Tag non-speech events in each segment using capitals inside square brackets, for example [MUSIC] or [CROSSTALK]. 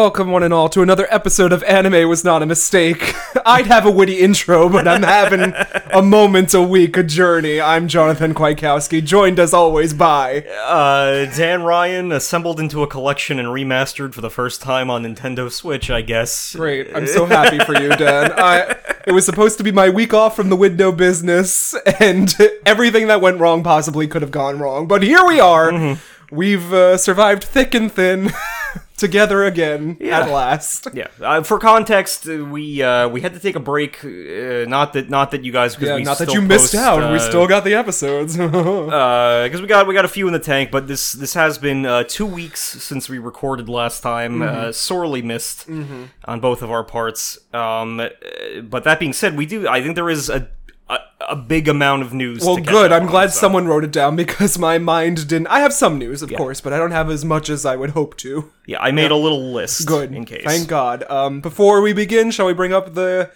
Welcome, one and all, to another episode of Anime Was Not a Mistake. [LAUGHS] I'd have a witty intro, but I'm having [LAUGHS] a moment a week, a journey. I'm Jonathan Kwiatkowski, joined as always by. Uh, Dan Ryan assembled into a collection and remastered for the first time on Nintendo Switch, I guess. Great, I'm so happy for you, Dan. [LAUGHS] I, it was supposed to be my week off from the window business, and everything that went wrong possibly could have gone wrong. But here we are. We've uh, survived thick and thin. Together again Yeah. at last. Yeah. Uh, for context, uh, we uh, we had to take a break. Uh, not that not that you guys because Yeah, not that you missed post, out. we uh, still got the episodes. [LAUGHS] because we got we got a few in the tank, but this this has been uh, two weeks since we recorded last time. Mm-hmm. Uh, sorely missed on both of our parts. Um, uh, but that being said, we do. I think there is a a, a big amount of news. well, good. I'm on, glad so- someone wrote it down [LAUGHS] because my mind didn't. I have some news, of course, but I don't have as much as I would hope to. Yeah, I made a little list. Good. in case. Thank God. Um, before we begin, shall we bring up the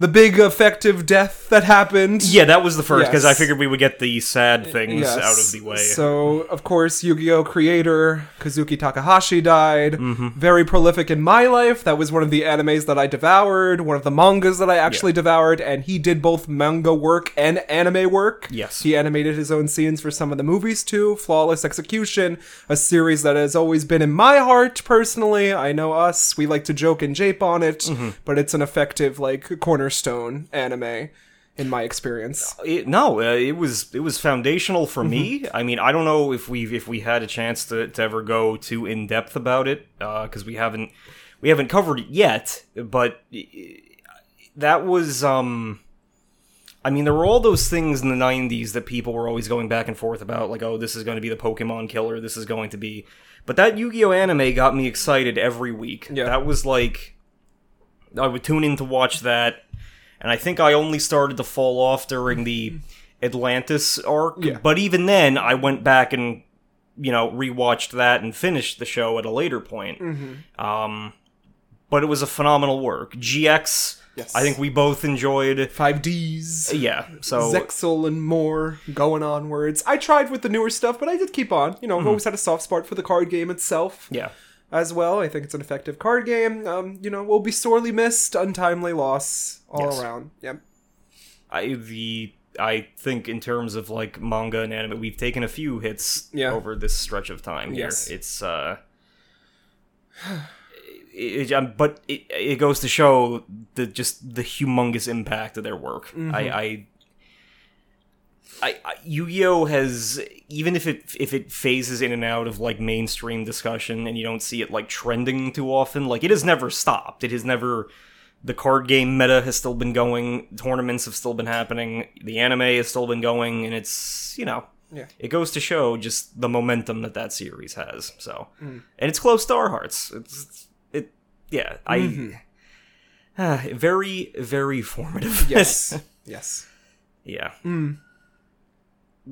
the big effective death that happened? Yeah, that was the first because I figured we would get the sad things Yes. out of the way. So, of course, Yu-Gi-Oh! creator Kazuki Takahashi died. Mm-hmm. Very prolific in my life. That was one of the animes that I devoured, one of the mangas that I actually devoured, and he did both manga work and anime work. Yes. He animated his own scenes for some of the movies too. Flawless Execution, a series that has always been in my heart personally. I know us, we like to joke and jape on it, Mm-hmm. but it's an effective like cornerstone anime in my experience. It, no, uh, it was it was foundational for me. Mm-hmm. I mean, I don't know if we if we had a chance to, to ever go too in depth about it because we haven't we haven't covered it yet. But uh, that was um. I mean, there were all those things in the '90s that people were always going back and forth about, like, "Oh, this is going to be the Pokemon killer. This is going to be." But that Yu-Gi-Oh anime got me excited every week. Yeah. That was like, I would tune in to watch that, and I think I only started to fall off during the Atlantis arc. Yeah. But even then, I went back and you know rewatched that and finished the show at a later point. Mm-hmm. Um, but it was a phenomenal work. GX, Yes. I think we both enjoyed. Five Ds. Yeah, so Zexal and more going onwards. I tried with the newer stuff, but I did keep on. You know, Mm-hmm. I've always had a soft spot for the card game itself yeah, as well. I think it's an effective card game. Um, you know, will be sorely missed, untimely loss all Yes. around. Yep. I the I think in terms of like manga and anime, we've taken a few hits Yeah. over this stretch of time here. Yes. It's uh, [SIGHS] it, um, but it it goes to show the just the humongous impact of their work. Mm-hmm. I. I I, I Yu-Gi-Oh has even if it if it phases in and out of like mainstream discussion and you don't see it like trending too often, like it has never stopped. It has never the card game meta has still been going, tournaments have still been happening, the anime has still been going, and it's you know Yeah. it goes to show just the momentum that that series has. So Mm. and it's close to our hearts. It's it yeah I Ah, [SIGHS] very very formative. Mm-hmm. Yes. [LAUGHS] yes. yeah. Mm.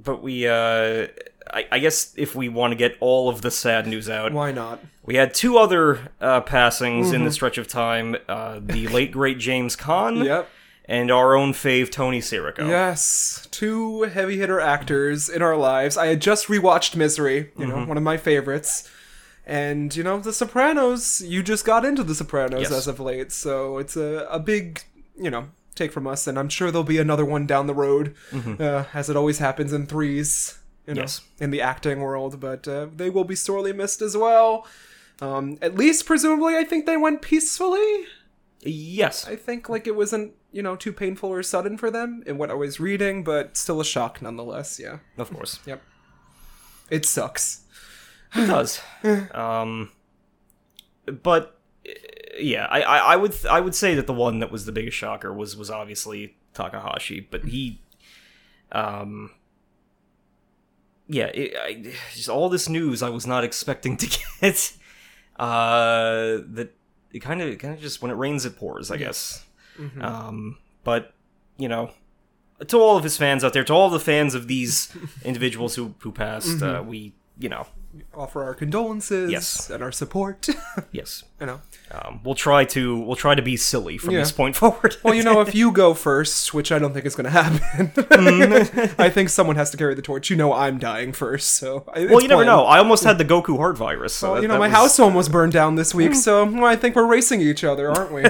But we uh. I, I guess if we want to get all of the sad news out, Why not? we had two other uh, passings Mm-hmm. in the stretch of time: uh, the late great James Caan [LAUGHS] Yep. and our own fave Tony Sirico. Yes, two heavy hitter actors in our lives. I had just rewatched Misery, you know, Mm-hmm. one of my favorites. And, you know, The Sopranos, you just got into The Sopranos Yes. as of late, so it's a, a big, you know, take from us, and I'm sure there'll be another one down the road, uh, as it always happens in threes, you know, Mm-hmm. Yes. in the acting world, but uh, they will be sorely missed as well. Um, at least, presumably, I think they went peacefully. Yes. I think like it wasn't you know too painful or sudden for them in what I was reading, but still a shock nonetheless. Yeah, Of course. yep. It sucks. It does. [SIGHS] um, but yeah, I, I, I would I would say that the one that was the biggest shocker was was obviously Takahashi, but he, um, yeah, it, I, just all this news I was not expecting to [LAUGHS] get. Uh, that it kind of kind of just when it rains it pours, I guess. Um, but you know, to all of his fans out there, to all the fans of these [LAUGHS] individuals who who passed, uh, we you know offer our condolences Yes. and our support. [LAUGHS] Yes. you know. Um, we'll try to we'll try to be silly from Yeah. this point forward. Well, you know, if you go [LAUGHS] first, which I don't think is going to happen, Mm-hmm. [LAUGHS] I think someone has to carry the torch. You know, I'm dying first, so. I- well, you never planned. know. I almost had the Goku heart virus. So Well, that- you know, my was- house almost burned down this week, so well, I think we're racing each other, aren't we?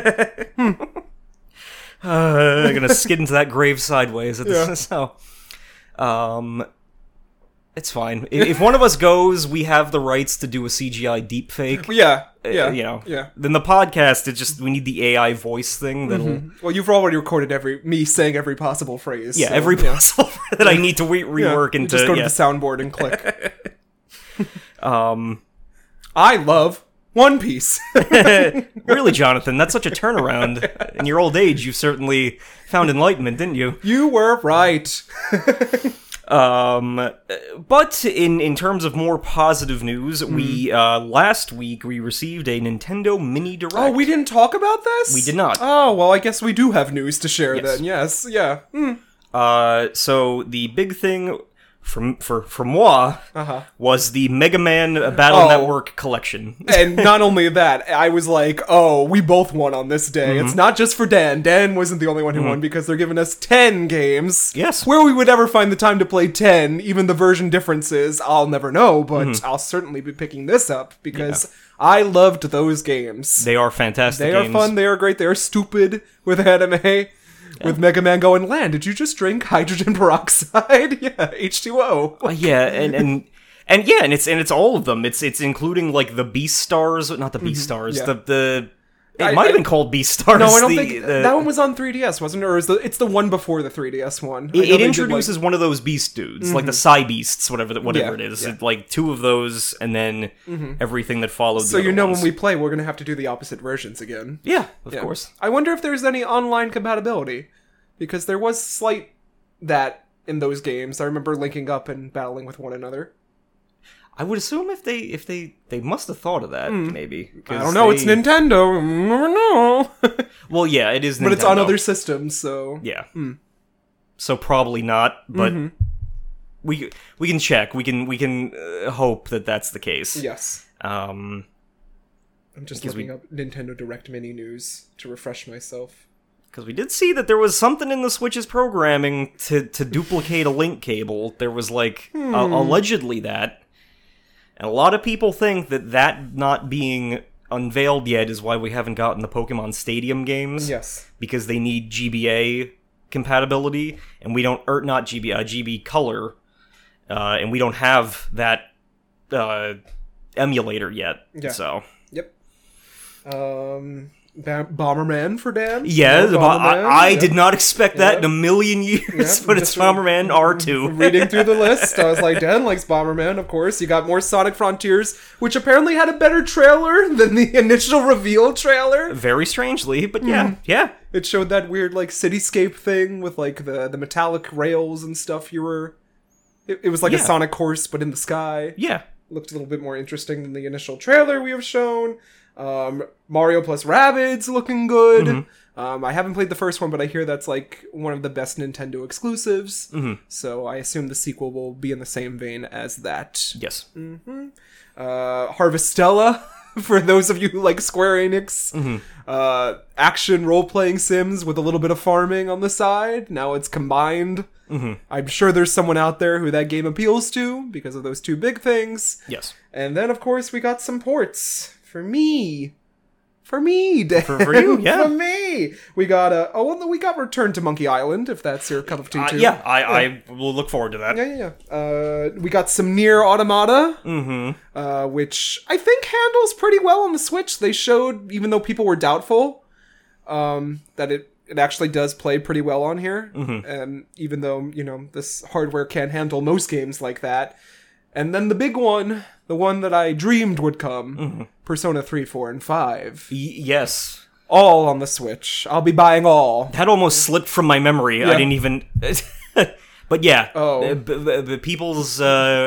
Uh, I'm gonna skid into that grave sideways. At Yeah. this, so, um, it's fine. If, one of us goes, we have the rights to do a CGI deepfake. yeah, [LAUGHS] yeah, Uh, you know. yeah. Then the podcast, it just we need the AI voice thing. That'll Well, you've already recorded every me saying every possible phrase. yeah, so, every possible [LAUGHS] that I need to re- rework You into. just go to yeah. the soundboard and click. [LAUGHS] um, I love One Piece. really, Jonathan, that's such a turnaround. In your old age, you certainly found enlightenment, didn't you? you were right. Um, but in in terms of more positive news, we uh last week we received a Nintendo Mini Direct. Oh, we didn't talk about this. We did not. Oh well, I guess we do have news to share Yes. then. Yes, yeah. Hmm. Uh, so the big thing from for for moi Uh huh. was the Mega Man Battle Oh. Network collection. [LAUGHS] And not only that, I was like, oh, we both won on this day. Mm-hmm. It's not just for Dan. Dan wasn't the only one who won because they're giving us 10 games. Yes. Where we would ever find the time to play 10, even the version differences, I'll never know, but Mm-hmm. I'll certainly be picking this up because I loved those games. They are fantastic. They are games. fun, they are great, they are stupid with anime. With Mega Man going, Lan, did you just drink hydrogen peroxide? [LAUGHS] yeah, H2O. Uh, yeah, and and. And yeah, and it's and it's all of them. It's it's including like the Beast Stars, not the Beast Stars. Mm-hmm. yeah. The the it I- might have been called Beast Stars. No, I don't the- think the- that one was on 3DS, wasn't it? Or is the it's the one before the 3DS one? It, it did, like- Mm-hmm. introduces one of those beast dudes, like the Cybeasts, whatever the, whatever Yeah, it is. yeah. Mm-hmm. It- like two of those, and then everything that followed. so you know when we play, we're gonna have to do the opposite versions again. yeah, of Yeah. course. I wonder if there's any online compatibility, because there was slight that in those games. I remember linking up and battling with one another. I would assume if they if they they must have thought of that maybe. I don't know. It's Nintendo. Know. [LAUGHS] Well, yeah, it is, Nintendo. but it's on other systems, so Yeah. So probably not, but Mm-hmm. we we can check. We can we can uh, hope that that's the case. yes. Um. I'm just Because we- looking up Nintendo Direct Mini news to refresh myself. Because we did see that there was something in the Switch's programming to, to duplicate a link cable. There was like a- allegedly that, and a lot of people think that that not being unveiled yet is why we haven't gotten the Pokemon Stadium games. Yes. because they need GBA compatibility, and we don't, or not GB, uh, GB Color, uh, and we don't have that uh, emulator yet. Yeah. So Yep. Um, ba- Bomberman for Dan. yeah, More I, I yeah. did not expect that Yeah. in a million years, Yeah, [LAUGHS] but it's Bomberman R2. [LAUGHS] Reading through the list, I was like, Dan likes Bomberman, of course. You got more Sonic Frontiers, which apparently had a better trailer than the initial reveal trailer. Very strangely, but yeah, Hmm. yeah, It showed that weird like cityscape thing with like the the metallic rails and stuff. You were, it, it was like a Sonic horse, but in the sky. yeah. Looked a little bit more interesting than the initial trailer we have shown. Um, Mario plus Rabbids looking good. Mm-hmm. Um, I haven't played the first one, but I hear that's like one of the best Nintendo exclusives. Mm-hmm. So I assume the sequel will be in the same vein as that. Yes. Uh, Harvestella, [LAUGHS] for those of you who like Square Enix. Mm-hmm. Uh, action role playing Sims with a little bit of farming on the side. Now it's combined. Mm-hmm. I'm sure there's someone out there who that game appeals to because of those two big things. Yes. And then, of course, we got some ports for me. For me, Dan. For- for you, [LAUGHS] yeah. for me. We got uh, oh, well, we got Return to Monkey Island if that's your cup of tea Uh, too. yeah, I, I will look forward to that. Yeah, yeah, yeah. Uh, we got some Nier Automata, Mm-hmm. uh, which I think handles pretty well on the Switch. They showed, even though people were doubtful, um, that it it actually does play pretty well on here. Mm-hmm. And even though you know this hardware can't handle most games like that, and then the big one, the one that I dreamed would come, Mm-hmm. Persona three, four, and five, Y- yes. all on the Switch. I'll be buying all. That almost slipped from my memory. I didn't even. [LAUGHS] [LAUGHS] But yeah, Oh. the, the, people's uh,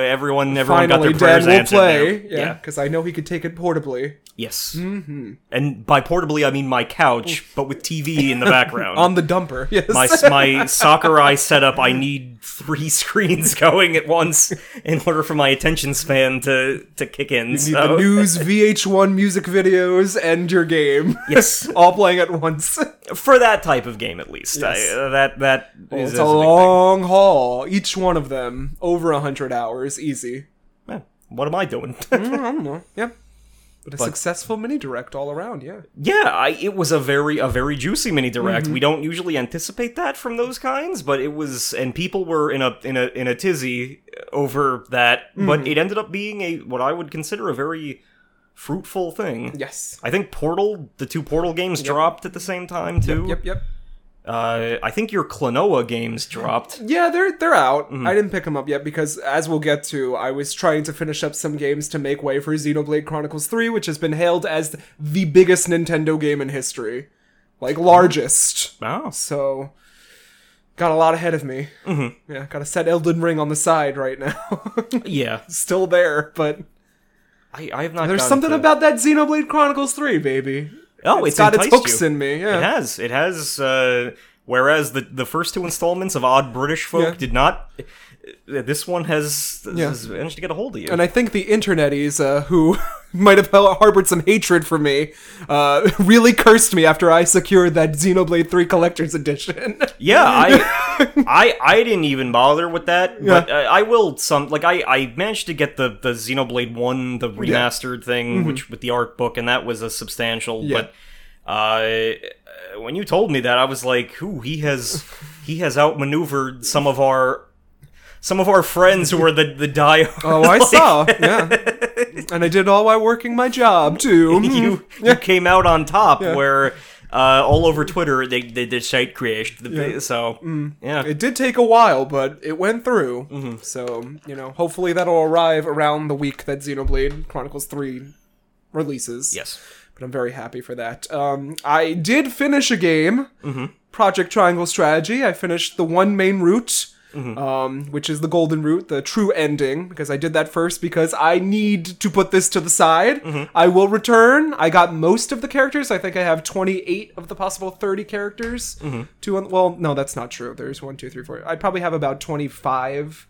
everyone everyone got their prayers Dan will answered play. there. Yeah, because I know he could take it portably Yes. Mm-hmm. And by portably, I mean my couch, but with TV in the background. [LAUGHS] on the dumper. Yes. my my Sakurai setup, I need three [LAUGHS] screens [LAUGHS] going at once in order for my attention span to to kick in. You need the news, VH1 music videos, and your game. yes, all playing at once. for that type of game at least. I, Yes. uh, that that is it's a big thing. long haul. Each one of them over a hundred hours, easy. Man, What am I doing? Mm, I don't know. [LAUGHS] Yeah. But a successful mini direct all around, yeah. yeah, I, it was a very a very juicy mini direct. Mm-hmm. We don't usually anticipate that from those kinds, but it was, and people were in a in a in a tizzy over that. Mm-hmm. But it ended up being a what I would consider a very fruitful thing. Yes. I think Portal, the two Portal games dropped at the same time too. Yep, yep. Uh, I think your Klonoa games dropped. Yeah, they're they're out. Mm-hmm. I didn't pick them up yet because, as we'll get to, I was trying to finish up some games to make way for Xenoblade Chronicles Three, which has been hailed as the biggest Nintendo game in history, like largest. Oh, So, got a lot ahead of me. Mm-hmm. Yeah, got to set Elden Ring on the side right now. [LAUGHS] yeah. Still there, but I, I have not. there's something to- about that Xenoblade Chronicles Three, baby. Oh, it's it's, got its hooks you. in me. Yeah. It has. It has. Uh, whereas the the first two installments of Odd British Folk Yeah. did not. This one has, Yeah. has managed to get a hold of you. and I think the interneties uh, who [LAUGHS] might have harbored some hatred for me uh, [LAUGHS] really cursed me after I secured that Xenoblade 3 Collector's Edition. [LAUGHS] yeah, I, I, I didn't even bother with that, but uh, I will. Some like I, I managed to get the the Xenoblade One, the remastered thing, which with the art book, and that was a substantial. Mm-hmm. Yeah. But uh, when you told me that, I was like, "Ooh, he has, he has outmaneuvered some of our." Some of our friends who were the the die. [LAUGHS] oh, I saw. [LAUGHS] Yeah. And I did all while working my job, too. you you came out on top Yeah. where uh, all over Twitter they they did site creation. The, Yeah. So yeah, It did take a while, but it went through. Mm-hmm. So, you know, hopefully that'll arrive around the week that Xenoblade Chronicles 3 releases. yes, but I'm very happy for that. Um, I did finish a game, Mm-hmm. Project Triangle Strategy. I finished the one main route, Mm-hmm. um, which is the golden route, the true ending, because I did that first because I need to put this to the side. Mm-hmm. I will return. I got most of the characters. I think I have 28 of the possible 30 characters. Mm-hmm. Two on, well, no, that's not true. There's one, two, three, four. I probably have about 25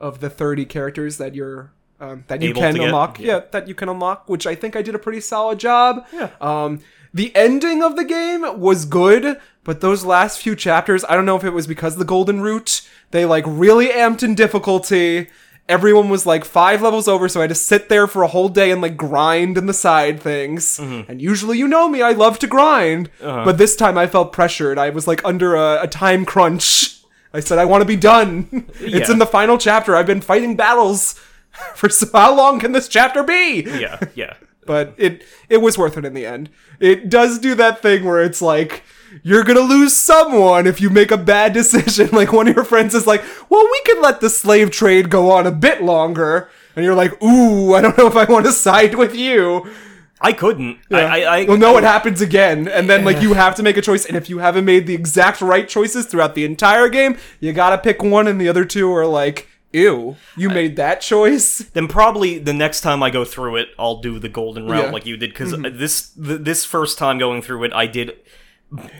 of the 30 characters that you're um, that you Able can unlock. Yeah. yeah, that you can unlock, which I think I did a pretty solid job. Yeah. Um, the ending of the game was good, but those last few chapters, I don't know if it was because of the golden route, they like really amped in difficulty. Everyone was like five levels over, so I had to sit there for a whole day and like grind in the side things. Mm-hmm. And usually, you know me, I love to grind, Uh-huh. but this time I felt pressured. I was like under a, a time crunch. I said, I want to be done. [LAUGHS] it's in the final chapter. I've been fighting battles [LAUGHS] for so how long can this chapter be? yeah, yeah. But it it was worth it in the end. It does do that thing where it's like you're gonna lose someone if you make a bad [LAUGHS] decision. Like one of your friends is like, "Well, we could let the slave trade go on a bit longer," and you're like, "Ooh, I don't know if I want to side with you." I couldn't. I, I, I You'll know it happens again, and then like you have to make a choice. And if you haven't made the exact right choices throughout the entire game, you gotta pick one, and the other two are like, "Ew, you made that choice." [LAUGHS] then probably the next time I go through it, I'll do the golden route Yeah. like you did because uh, mm-hmm. this th- this first time going through it, I did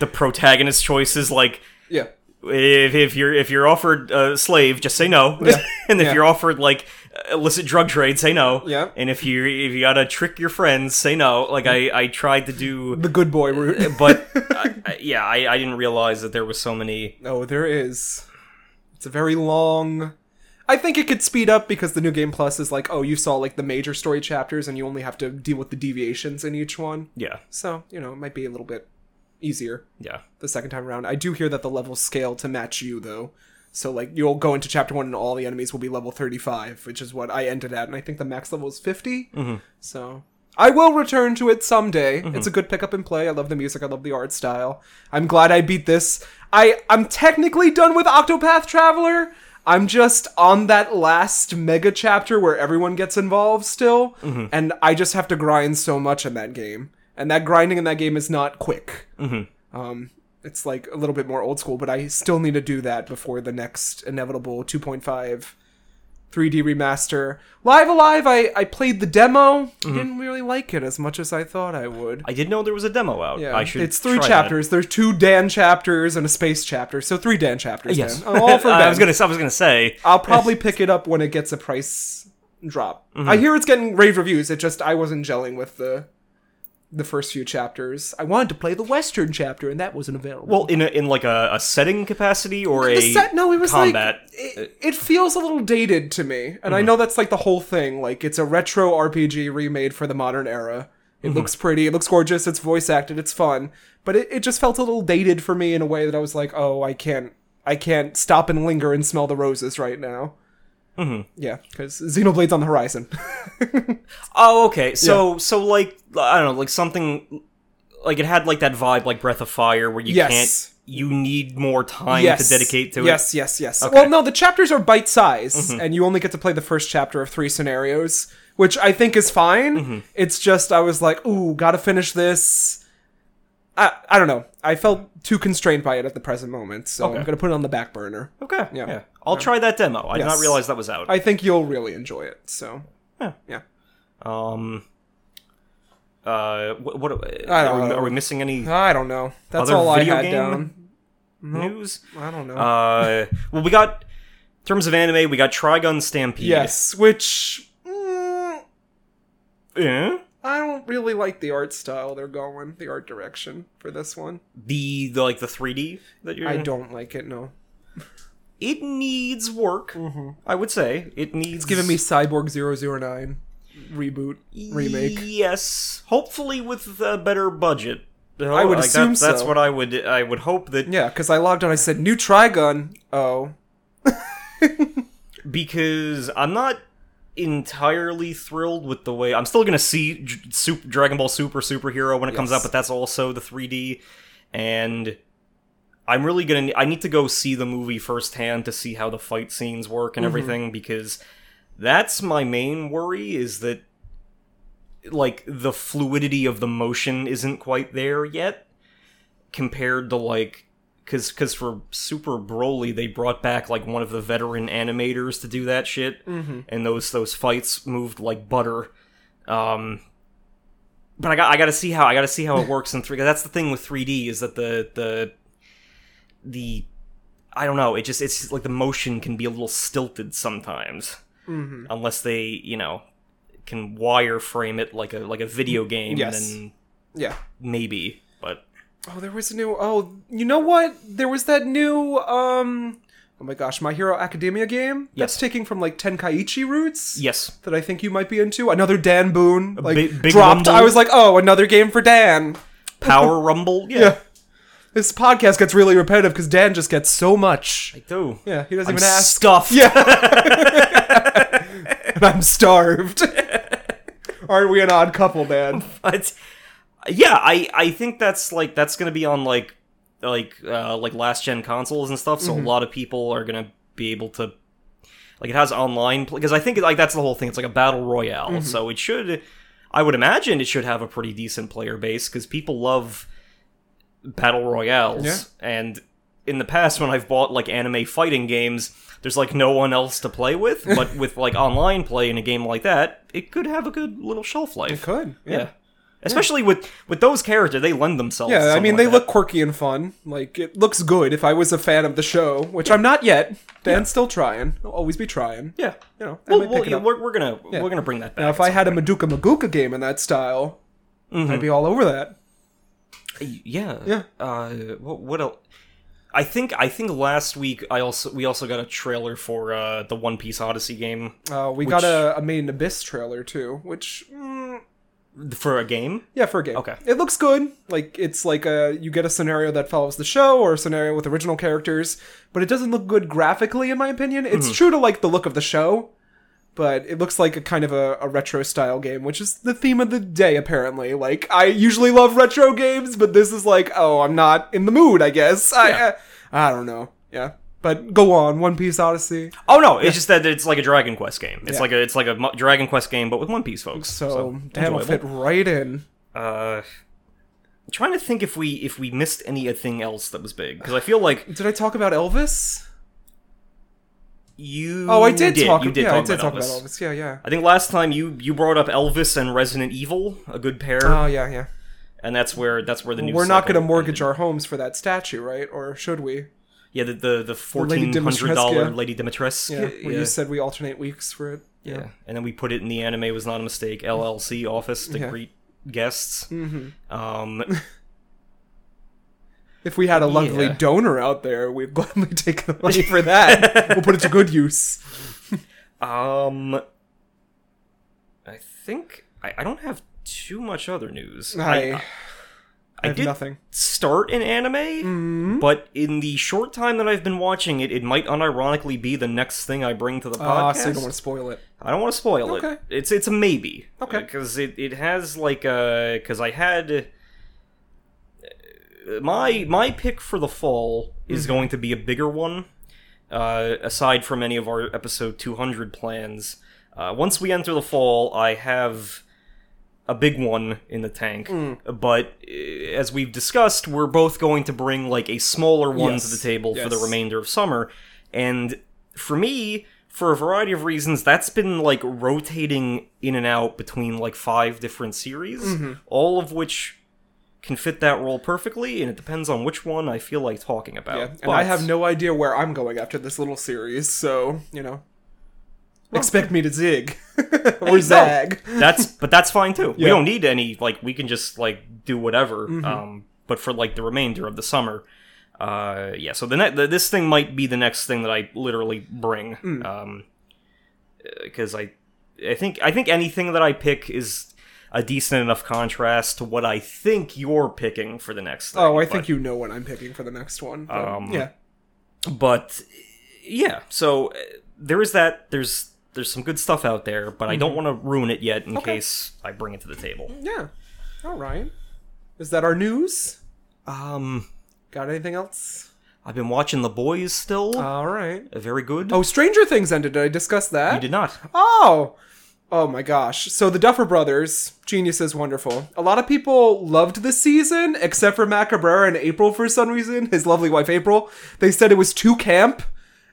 the protagonist choices like. Yeah. If, if you're if you're offered a slave, just say no. [LAUGHS] and if Yeah. you're offered like illicit drug trade, say no. Yeah. And if you if you gotta trick your friends, say no. Like I I tried to do, The good boy uh, route. [LAUGHS] but I, I, yeah, I I didn't realize that there was so many. Oh, there is. It's a very long. I think it could speed up because the new game plus is like, oh, you saw like the major story chapters and you only have to deal with the deviations in each one. Yeah, So, you know, it might be a little bit easier yeah. the second time around. I do hear that the levels scale to match you though. So like you'll go into chapter 1 and all the enemies will be level 35, which is what I ended at and I think the max level is 50. Mm-hmm. So I will return to it someday. It's a good pickup and play. I love the music. I love the art style. I'm glad I beat this. I I'm technically done with Octopath Traveler. I'm just on that last mega chapter where everyone gets involved still, and I just have to grind so much in that game. And that grinding in that game is not quick. Um, it's like a little bit more old school, but I still need to do that before the next inevitable 2.5 3D remaster. Live A Live, I, I played the demo. Mm-hmm. I didn't really like it as much as I thought I would. I didn't know there was a demo out. Yeah, I should. it's three chapters. There's two Dan chapters and a space chapter, so three Dan chapters. That. Yes, Dan. Oh, all [LAUGHS] for I was gonna. I was gonna say. I'll probably pick it up when it gets a price drop. Mm-hmm. I hear it's getting rave reviews. It just I wasn't gelling with the the first few chapters. I wanted to play the Western chapter, and that wasn't available. Well, in a, in like a, a setting capacity or a the set, no, it was combat. like it, it feels a little dated to me, and Mm-hmm. I know that's like the whole thing. Like it's a retro RPG remade for the modern era. It Mm-hmm. looks pretty, it looks gorgeous, it's voice acted, it's fun, but it, it just felt a little dated for me in a way that I was like, oh, I can't, I can't stop and linger and smell the roses right now. Mm-hmm. Yeah, because Xenoblade's on the horizon. [LAUGHS] Oh, okay. So so like I don't know, like something like it had like that vibe, like Breath of Fire, where you Yes. can't. You need more time yes, to dedicate to yes, it. Yes, yes, Okay. Well, no, the chapters are bite size, Mm-hmm. and you only get to play the first chapter of three scenarios, which I think is fine. Mm-hmm. It's just I was like, ooh, gotta finish this. I I don't know. I felt too constrained by it at the present moment, so I'm gonna put it on the back burner. Okay. Yeah. Yeah. I'll try that demo. I did not realize that was out. I think you'll really enjoy it. So Yeah. yeah. Um. Uh. What? what I don't are, we, know. are we missing any I don't know. That's all I had down. news? I don't know. Uh. Well, we got. In terms of anime, we got Trigun Stampede. yes, which. mm, Eh? I don't really like the art style they're going, the art direction for this one. The, the like the 3D that you're. I don't like it, no. It needs work. I would say it needs. Mm-hmm. It's giving me Cyborg 009 reboot, remake. Yes, hopefully with a better budget. I would Like, assume that- That's what I would. I would hope that Yeah, because I logged on, I said, new Trigun. Oh. [LAUGHS] because I'm not entirely thrilled with the way I'm still gonna see J- Super, Dragon Ball Super Superhero when it comes out, but that's also the 3D, and I'm really gonna I need to go see the movie firsthand to see how the fight scenes work and mm-hmm. everything because that's my main worry is that like the fluidity of the motion isn't quite there yet compared to like because because for Super Broly they brought back like one of the veteran animators to do that shit, and those those fights moved like butter. Um, but I got I got to see how I got to see how it works in three. That's the thing with 3D is that the the the I don't know. It just it's like the motion can be a little stilted sometimes, unless they you know can wireframe it like a like a video game. Yes. then Yeah. maybe. Oh, there was a new. Oh, you know what? There was that new. um Oh my gosh, My Hero Academia game that's taking from like Tenkaichi roots. Yes, That I think you might be into. Another Dan Boone like big- big dropped. rumble. I was like, oh, another game for Dan. Power [LAUGHS] Rumble. Yeah, Yeah. This podcast gets really repetitive because Dan just gets so much. I do. Yeah, he doesn't I'm even ask. stuffed. Yeah. [LAUGHS] [LAUGHS] and I'm starved. Aren't we an odd couple, Dan? But yeah, I I think that's like that's gonna be on like like uh like last gen consoles and stuff. So a lot of people are gonna be able to like it has online because I think like that's the whole thing. It's like a battle royale, so it should. I would imagine it should have a pretty decent player base because people love battle royales. Yeah. And in the past, when I've bought like anime fighting games, there's like no one else to play with. but [LAUGHS] with like online play in a game like that, it could have a good little shelf life. It could. Yeah. Especially with with those characters, they lend themselves. to Yeah, I mean, like they that. look quirky and fun. Like, it looks good if I was a fan of the show, which I'm not yet. Dan's still trying. I'll always be trying. Yeah. You know, Well, well, yeah, we're, we're gonna we're gonna bring that back. Now, if I had a Madoka Magica game in that style, I'd be all over that. yeah Yeah. Uh, what, what else? I think I think last week I also we also got a trailer for uh, the One Piece Odyssey game Uh, we got a, a Made in Abyss trailer, too, which, mm, for a game. yeah, for a game. Okay. It looks good. Like, it's like a, you get a scenario that follows the show or a scenario with original characters, but it doesn't look good graphically, in my opinion. It's Mm-hmm. true to, like, the look of the show, but it looks like a kind of a, a retro style game, which is the theme of the day, apparently. Like, I usually love retro games, but this is like, oh, I'm not in the mood, I guess. I, Yeah. I, I don't know. Yeah. But go on, One Piece Odyssey. Oh no, it's just that it's like a Dragon Quest game. It's Yeah. like a it's like a mo- Dragon Quest game, but with One Piece folks. So, So, Dan will enjoyable. fit right in. Uh, trying to think if we if we missed anything else that was big because I feel like Did I talk about Elvis? you. Oh, I did, talk. You did yeah, talk, I did about, talk Elvis. about Elvis. Yeah, yeah. I think last time you you brought up Elvis and Resident Evil, a good pair, Oh, yeah, yeah. and that's where that's where the news. We're not going to mortgage our homes for that statue, right? Or should we? Yeah, the the, the fourteen hundred dollar Lady Dimitrescu. Yeah. Where you said we alternate weeks for it. Yeah. Yeah. and then we put it in the anime was not a mistake LLC office to Yeah. greet guests. hmm Um, [LAUGHS] If we had a lovely Yeah. donor out there, we'd gladly [LAUGHS] take the money for that. [LAUGHS] we'll put it to good use. um, I think I, I don't have too much other news. I, I, I, I did nothing. start an anime, Mm-hmm. but in the short time that I've been watching it, it might unironically be the next thing I bring to the podcast. so you don't want to spoil it. I don't want to spoil Okay. it. It's it's a maybe. Okay. Because it, it has like a because I had uh, my my pick for the fall is Mm-hmm. going to be a bigger one. Uh, aside from any of our episode 200 plans, uh, once we enter the fall, I have a big one in the tank. Mm. But uh, as we've discussed, we're both going to bring like a smaller one Yes. to the table for the remainder of summer. And for me, for a variety of reasons, that's been like rotating in and out between like five different series, Mm-hmm. all of which can fit that role perfectly, and it depends on which one I feel like talking about. Yeah. And But- I have no idea where I'm going after this little series, so, you know. Expect me to zig. [LAUGHS] or no. zag. that's but that's fine too. We don't need any like we can just like do whatever. Mm-hmm. Um, but for like the remainder of the summer, uh, yeah. So the, ne- the this thing might be the next thing that I literally bring. Mm. Um, because I, I think I think anything that I pick is a decent enough contrast to what I think you're picking for the next. Thing, Oh, I but- think you know what I'm picking for the next one. but, Um, yeah. but yeah so uh, there is that there's there's some good stuff out there but i don't want to ruin it yet in Mm-hmm. Okay. case i bring it to the table Yeah. All right. Is that our news? um Got anything else? i've been watching the boys still All right. Very good Oh, Stranger Things ended. Did I discuss that? you did not Oh. Oh my gosh. So the Duffer Brothers, geniuses, wonderful. A lot of people loved this season, except for Matt Cabrera and April for some reason, his lovely wife April. They said it was too camp,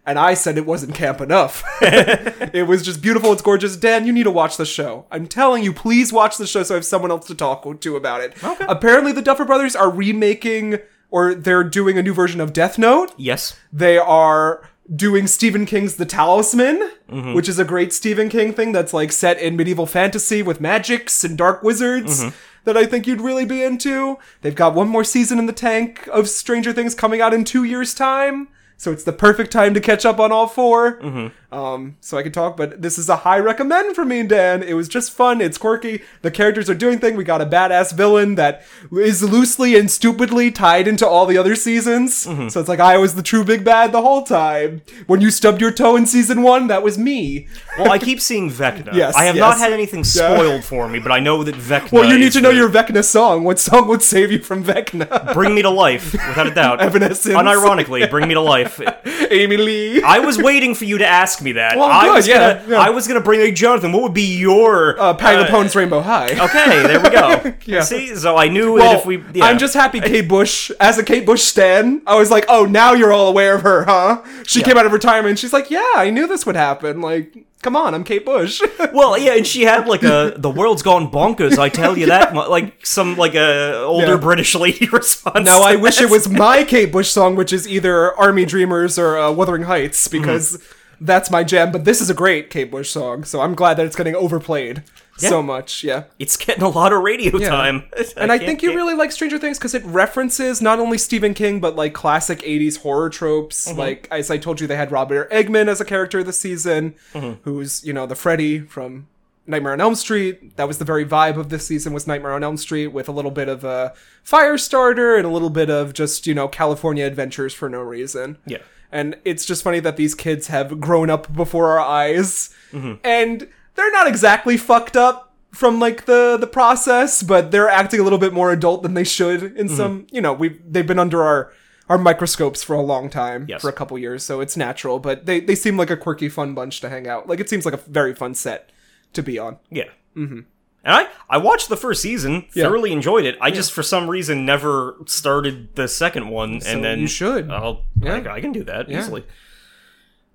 and I said it wasn't camp enough. [LAUGHS] it was just beautiful, it's gorgeous. Dan, you need to watch the show. I'm telling you, please watch the show so I have someone else to talk to about it. Okay. Apparently the Duffer Brothers are remaking or they're doing a new version of Death Note. yes They are doing Stephen King's The Talisman, Mm-hmm. which is a great Stephen King thing that's like set in medieval fantasy with magics and dark wizards Mm-hmm. that I think you'd really be into. They've got one more season in the tank of Stranger Things coming out in two years' time. So it's the perfect time to catch up on all 4 Mm-hmm. Um, so I could talk, but this is a high recommend for me and Dan. It was just fun. It's quirky. The characters are doing thing. We got a badass villain that is loosely and stupidly tied into all the other seasons. Mm-hmm. So it's like I was the true big bad the whole time. When you stubbed your toe in season one, that was me. well i keep seeing vecna [LAUGHS] Yes, i have not had anything Yeah. spoiled for me but i know that vecna Well, you need to know the- your Vecna song. What song would save you from Vecna? bring me to life without a doubt [LAUGHS] Evanescence. unironically bring me to life [LAUGHS] Amy Lee. I was waiting for you to ask me that. Well, I good, was yeah, gonna, yeah. I was gonna bring. Jonathan, what would be your Uh, Patty uh, LuPone's Rainbow High. [LAUGHS] Okay, there we go. [LAUGHS] Yeah. See, so I knew Well, if we, yeah. I'm just happy Kate Bush, as a Kate Bush stan, I was like, oh, now you're all aware of her, huh? She came out of retirement. She's like, yeah, I knew this would happen. Like, come on, I'm Kate Bush. [LAUGHS] well, yeah, and she had like a the world's gone bonkers. I tell you that, like some like a older Yeah. British lady [LAUGHS] response. now, I wish it was my Kate Bush song, which is either Army Dreamers or uh, Wuthering Heights, because that's my jam. But this is a great Kate Bush song, so I'm glad that it's getting overplayed so much. Yeah. It's getting a lot of radio time, [LAUGHS] And I think you get- really like Stranger Things because it references not only Stephen King but like classic '80s horror tropes. Mm-hmm. Like as I told you, they had Robert Englund as a character this season, Mm-hmm. who's you know the Freddy from Nightmare on Elm Street. That was the very vibe of this season was Nightmare on Elm Street with a little bit of a Firestarter and a little bit of just you know California adventures for no reason. Yeah. And it's just funny that these kids have grown up before our eyes. Mm-hmm. And they're not exactly fucked up from like the the process, but they're acting a little bit more adult than they should Mm-hmm. in some, you know, we they've been under our our microscopes for a long time, Yes. for a couple years, so it's natural, but they they seem like a quirky fun bunch to hang out. Like it seems like a very fun set to be on. Yeah. And I, I watched the first season, Yeah. thoroughly enjoyed it. I just, for some reason, never started the second one, So and then you should. I'll, Yeah. I, I can do that Yeah. easily.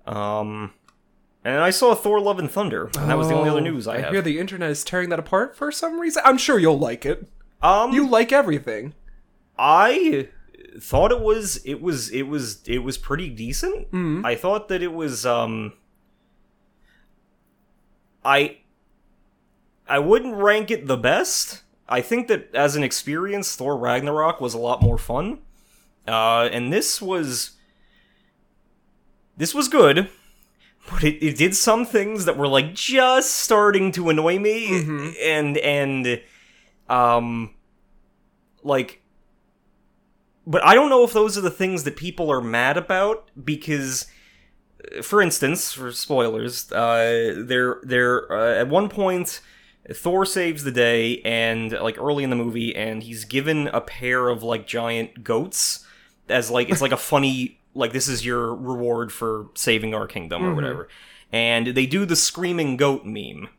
Um, and I saw Thor: Love and Thunder, and that was the only other Oh, news I, have. hear the internet is tearing that apart for some reason. I'm sure you'll like it. um, You like everything. I thought it was it was it was it was pretty decent. Mm-hmm. I thought that it was um I I wouldn't rank it the best. I think that as an experience, Thor Ragnarok was a lot more fun. Uh and this was this was good. But it, it did some things that were like just starting to annoy me Mm-hmm. and and um like but I don't know if those are the things that people are mad about because for instance, for spoilers, uh they're they're uh, at one point Thor saves the day and like early in the movie and he's given a pair of like giant goats as like it's like a [LAUGHS] funny like this is your reward for saving our kingdom or whatever. And they do the screaming goat meme.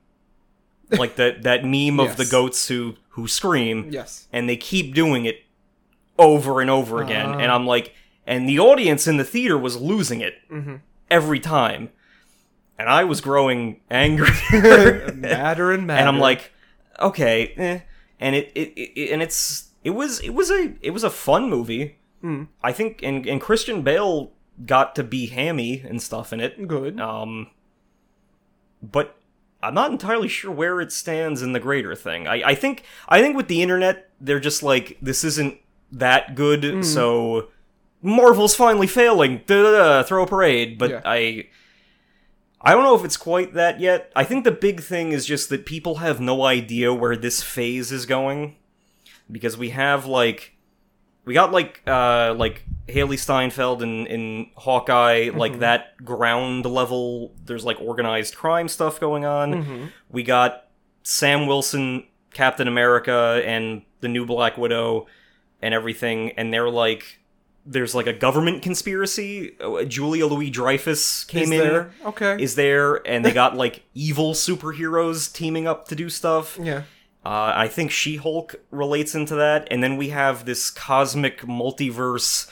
Like that that [LAUGHS] meme of the goats who who scream Yes. and they keep doing it over and over again Ah. and i'm like and the audience in the theater was losing it Mhm. every time and i was growing [LAUGHS] angry madder and madder. and i'm like okay eh. and it, it, it and it's it was it was a it was a fun movie Mm. i think and, and christian bale got to be hammy and stuff in it good. um, but I'm not entirely sure where it stands in the greater thing. I, I think I think with the internet, they're just like this isn't that good, Hmm. so Marvel's finally failing. Da, throw a parade. But Yeah. I I don't know if it's quite that yet. I think the big thing is just that people have no idea where this phase is going because we have like we got like uh like Hailee Steinfeld in in Hawkeye like that ground level there's like organized crime stuff going on. Mhm. We got Sam Wilson Captain America and the new Black Widow and everything and they're like there's like a government conspiracy. Uh, Julia Louis Dreyfus came Is in there? Okay. is there and they [LAUGHS] got like evil superheroes teaming up to do stuff. yeah. Uh, I think She Hulk relates into that, and then we have this cosmic multiverse.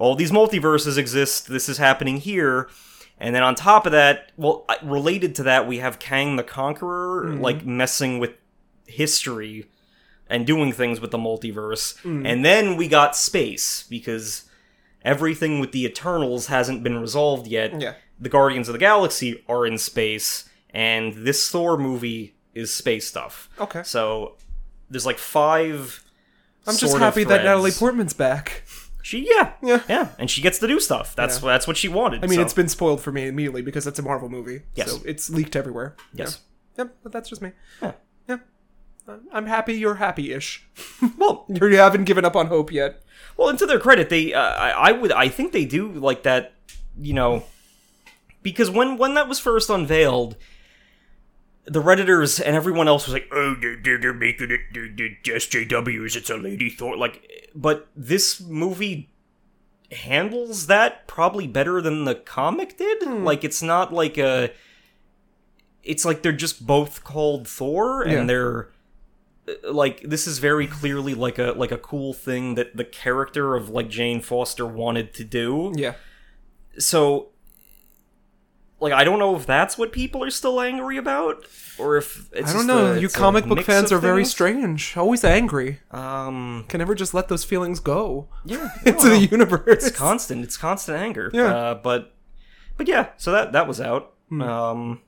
All these multiverses exist. This is happening here, and then on top of that, well, related to that, we have Kang the Conqueror, like messing with history and doing things with the multiverse, and then we got space because everything with the Eternals hasn't been resolved yet. Yeah. The Guardians of the Galaxy are in space, and this Thor movie is space stuff. Okay. So there's like five. I'm just happy that Natalie. Portman's back. She yeah Yeah. yeah, and she gets to do stuff. That's Yeah. that's what she wanted. I mean, so- it's been spoiled for me immediately because it's a Marvel movie. Yes. So it's leaked everywhere. yes. Yeah. Yep, but that's just me. Yeah. Yeah. Uh, I'm happy you're happy-ish. [LAUGHS] Well, you haven't given up on hope yet. well, and to their credit, they uh, I, I would I think they do like that. You know, because when when that was first unveiled. The redditors and everyone else was like, "Oh, they're, they're, they're making it they're, they're SJWs. It's a lady Thor." Like, but this movie handles that probably better than the comic did. Like it's not like a it's like they're just both called Thor and Yeah. they're uh, like this is very clearly like a like a cool thing that the character of like Jane Foster wanted to do. Yeah. So like I don't know if that's what people are still angry about or if it's I don't know. a- you comic book fans are very strange. Always angry. Um Can never just let those feelings go yeah, [LAUGHS] into the universe. it's constant. It's constant anger. Yeah. Uh, but but yeah, so that that was out. Hmm. Um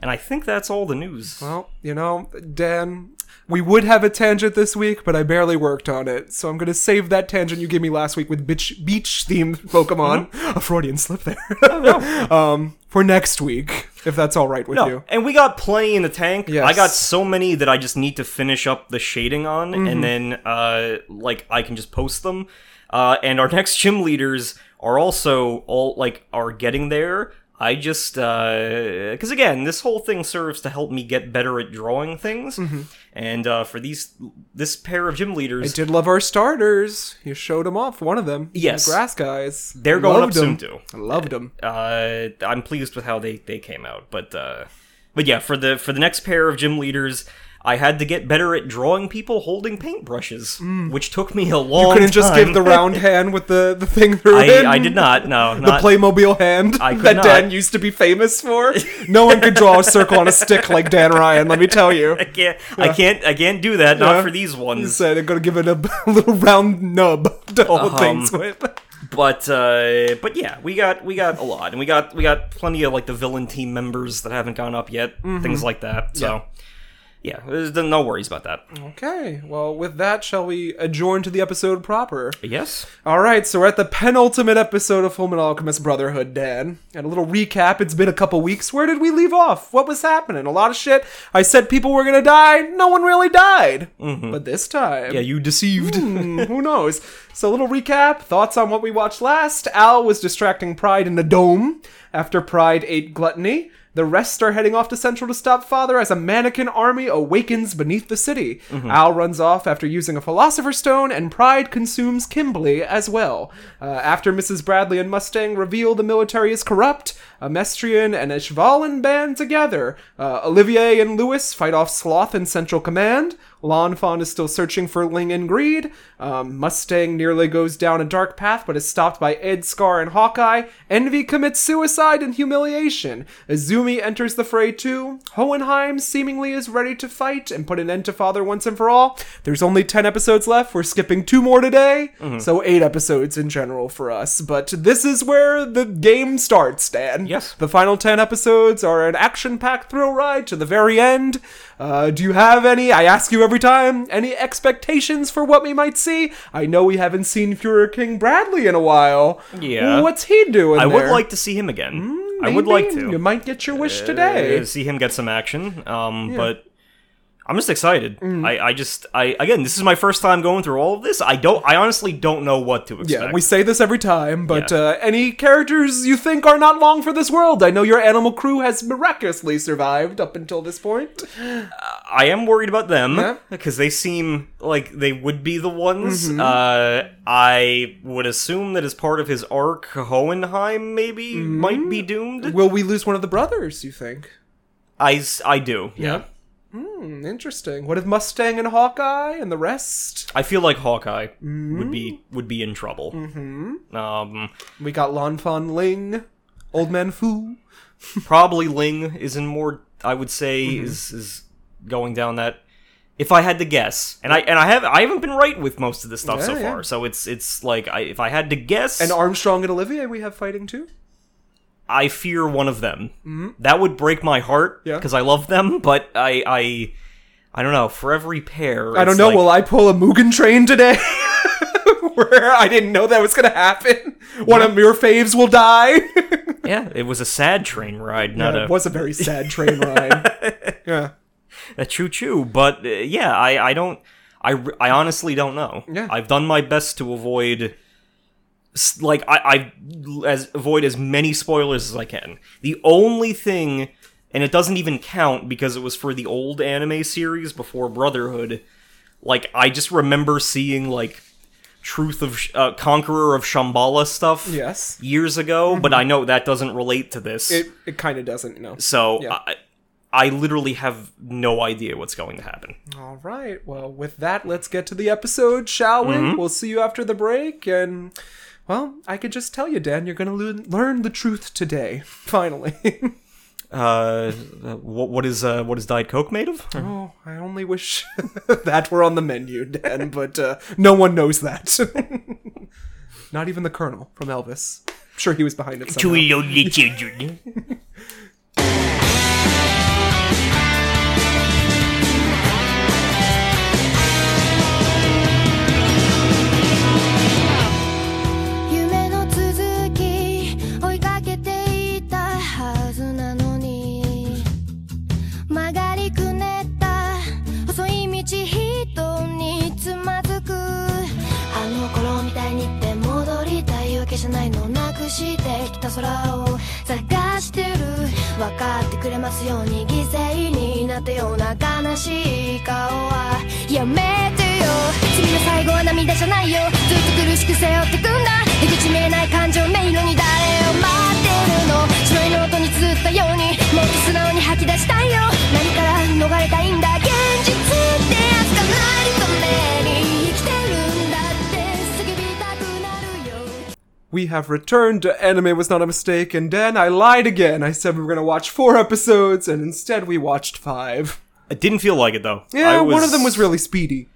and I think that's all the news. Well, you know, Dan, we would have a tangent this week, but I barely worked on it. So I'm going to save that tangent you gave me last week with beach beach themed Pokemon. Mm-hmm. A Freudian slip there. [LAUGHS] no. [LAUGHS] um, for next week, if that's all right with No, you. and we got plenty in the tank. Yes. I got so many that I just need to finish up the shading on, Mm-hmm. and then uh, like I can just post them. Uh, and our next gym leaders are also all like are getting there. I just because again, this whole thing serves to help me get better at drawing things, and uh, for these this pair of gym Mm-hmm. I did love our starters. You showed them off, one of them. Yes. The grass guys. they're going Loved up soon 'em. too. I loved them. uh, I'm pleased with how they, they came out. But uh, but yeah, for the for the next pair of gym leaders, I had to get better at drawing people holding paintbrushes, which took me a long. Mm. You couldn't just give the round [LAUGHS] hand with the, the thing through it. I, I did not. No, The. Playmobil hand that not. Dan used to be famous for. [LAUGHS] No one could draw a circle on a stick like Dan Ryan. Let me tell you. I can't. I can't. I can't do that. Yeah. Not for these He ones. said I'm gonna give it a [LAUGHS] little round nub to hold Um, things with. But uh, but yeah, we got we got a lot, and we got we got plenty of like the villain team members that haven't gone up yet, Mm-hmm. things like that. So yeah, there's no worries about that. Okay, well, with that, shall we adjourn to the episode proper? Yes. All right, so we're at the penultimate episode of Fullmetal Alchemist Brotherhood, Dan. And a little recap. It's been a couple weeks. Where did we leave off? What was happening? A lot of shit. I said people were gonna die. No one really died. But this time, Mm-hmm. Yeah, you deceived. Hmm, [LAUGHS] who knows? So, a little recap. Thoughts on what we watched last. Al was distracting Pride in the dome after Pride ate Gluttony. The rest are heading off to Central to stop Father as a mannequin army awakens beneath the city. Al runs off after using a Philosopher's Stone, and Pride consumes Kimblee as well. Uh, after Mrs. Bradley and Mustang reveal the military is corrupt, Amestrian and Ishvalan band together. Uh, Olivier and Lewis fight off Sloth in Central Command. Lan Fan is still searching for Ling and Greed. Um, Mustang nearly goes down a dark path, but is stopped by Ed, Scar, and Hawkeye. Envy commits suicide and humiliation. Izumi enters the fray too. Hohenheim seemingly is ready to fight and put an end to Father once and for all. There's only 10 episodes left. We're skipping two more today, so 8 episodes in general for us. But this is where the game starts, Dan. Yes. The final 10 episodes are an action packed thrill ride to the very end. Uh, do you have any, I ask you every time, any expectations for what we might see? I know we haven't seen Fuhrer King Bradley in a while. Yeah. What's he doing I would like to see him again. I would like to. You might get your wish today. uh, see him get some action. Um, but I'm just excited. I, I just I again, this is my first time going through all of this. I don't I honestly don't know what to expect. Yeah, we say this every time, but Yeah. uh, any characters you think are not long for this world? I know your animal crew has miraculously survived up until this point. I am worried about them Yeah. because they seem like they would be the ones. Mm-hmm. Uh, I would assume that as part of his arc, Hohenheim maybe Mm-hmm. might be doomed. Will we lose one of the brothers, you think? I I do. Yeah. Hmm, interesting. What if Mustang and Hawkeye and the rest? I feel like Hawkeye Mm-hmm. would be would be in trouble. Mm-hmm. Um, We got Lan Fan Ling, Old Man Fu. [LAUGHS] probably Ling is in more. I would say Mm-hmm. is is going down that. If I had to guess, and I and I have I haven't been right with most of this stuff Yeah, so yeah. far, so it's it's like I, if I had to guess, And Armstrong and Olivier we have fighting too. I fear one of them. That would break my heart Mm-hmm. Yeah. because I love them, but I I I don't know. For every pair, I don't know. like- Will I pull a Mugen train today? [LAUGHS] Where I didn't know that was gonna happen. One of your faves will die. [LAUGHS] yeah, it was a sad train ride, not it a, was a very sad train ride. [LAUGHS] yeah. a choo choo. But uh, yeah, I I don't. I, I honestly don't know. Yeah. I've done my best to avoid. Like I, I as avoid as many spoilers as I can. The only thing, and it doesn't even count because it was for the old anime series before Brotherhood. Like I just remember seeing like Truth of Sh- uh, Conqueror of Shamballa stuff Yes. years ago, but I know that doesn't relate to this. It it kind of doesn't, you know. so Yeah. I, I literally have no idea what's going to happen. All right. Well, with that, let's get to the episode, shall we? Mm-hmm. We'll see you after the break. And, well, I could just tell you, Dan, you're going to learn, learn the truth today. [LAUGHS] Finally. Uh, what what is uh what is Diet Coke made of? oh, I only wish [LAUGHS] that were on the menu, Dan, but uh, no one knows that. [LAUGHS] Not even the Colonel from Elvis. I'm sure he was behind it somehow. lonely children. 空を探してる分かってくれますように犠牲になったような悲しい顔はやめてよ罪の最後は涙じゃないよずっと苦しく背負ってくんだ出口見えない感情迷路に誰を待ってるの白いノートに綴ったようにもっと素直に吐き出したいよ何から逃れたいんだ現実って We have returned. To anime was not a mistake, and Dan, I lied again. I said we were going to watch four episodes, and instead we watched five. I didn't feel like it though. Yeah, I one of them was really speedy.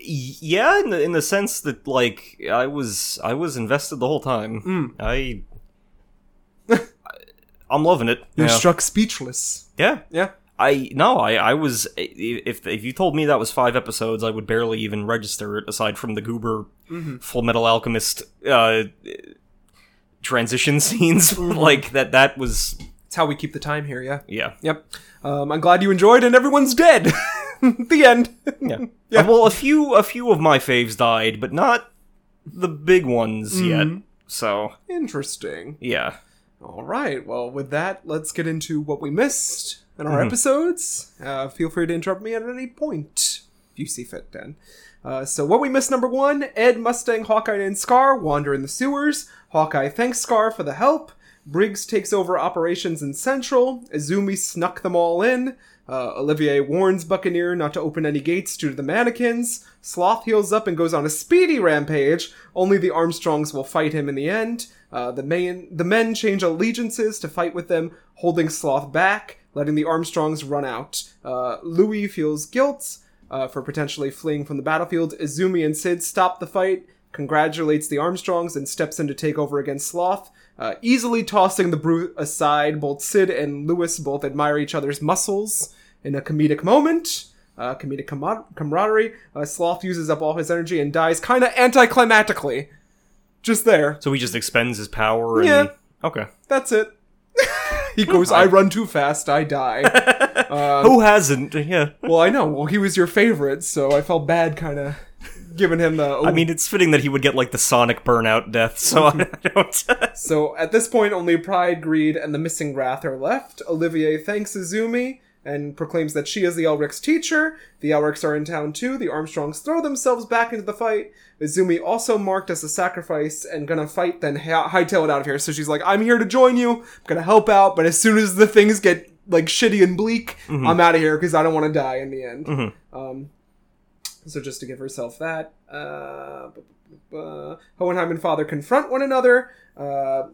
yeah, in the in the sense that like I was I was invested the whole time. Hmm. I I'm loving it. [LAUGHS] You're yeah. struck speechless. yeah. Yeah. I no, I I was if if you told me that was five episodes, I would barely even register it. Aside from the goober Mm-hmm. Full Metal Alchemist uh, transition [LAUGHS] scenes, Mm-hmm. like that. That was It's how we keep the time here, yeah. yeah, Yep. Um, I'm glad you enjoyed, and everyone's dead. [LAUGHS] the end. yeah. [LAUGHS] Yeah. Well, a few a few of my faves died, but not the big ones Mm-hmm. yet. So Interesting. yeah, All right. Well, with that, let's get into what we missed in our episodes. Uh, feel free to interrupt me at any point if you see fit, then Uh, so, what we missed number one Ed, Mustang, Hawkeye, and Scar wander in the sewers. Hawkeye thanks Scar for the help. Briggs takes over operations in Central. Izumi snuck them all in. Uh, Olivier warns Buccaneer not to open any gates due to the mannequins. Sloth heals up and goes on a speedy rampage. Only the Armstrongs will fight him in the end. Uh, the, the men change allegiances to fight with them, holding Sloth back, letting the Armstrongs run out. Uh, Louis feels guilt uh, for potentially fleeing from the battlefield. Izumi and Sig stop the fight, congratulates the Armstrongs, and steps in to take over against Sloth. Uh, easily tossing the brute aside, both Sig and Lewis both admire each other's muscles in a comedic moment. Uh, comedic camar- camaraderie. Uh, Sloth uses up all his energy and dies kind of anticlimactically. Just there. so he just expends his power. And, Yeah. Okay. That's it. [LAUGHS] he goes, I run too fast, I die. [LAUGHS] Who hasn't? Yeah. well, I know. Well, he was your favorite, so I felt bad kind of giving him the. Oh. I mean, it's fitting that he would get like the Sonic burnout death. So I [LAUGHS] [LAUGHS] don't. [LAUGHS] So at this point, only Pride, Greed, and the missing Wrath are left. Olivier thanks Izumi and proclaims that she is the Elric's teacher. The Elrics are in town too. The Armstrongs throw themselves back into the fight. Izumi also marked as a sacrifice and gonna fight, then hi- hightail it out of here. So she's like, I'm here to join you. I'm gonna help out, but as soon as the things get like shitty and bleak, I'm out of here because I don't want to die in the end. Um, so just to give herself that, uh, Hohenheim and Father confront one another. Uh,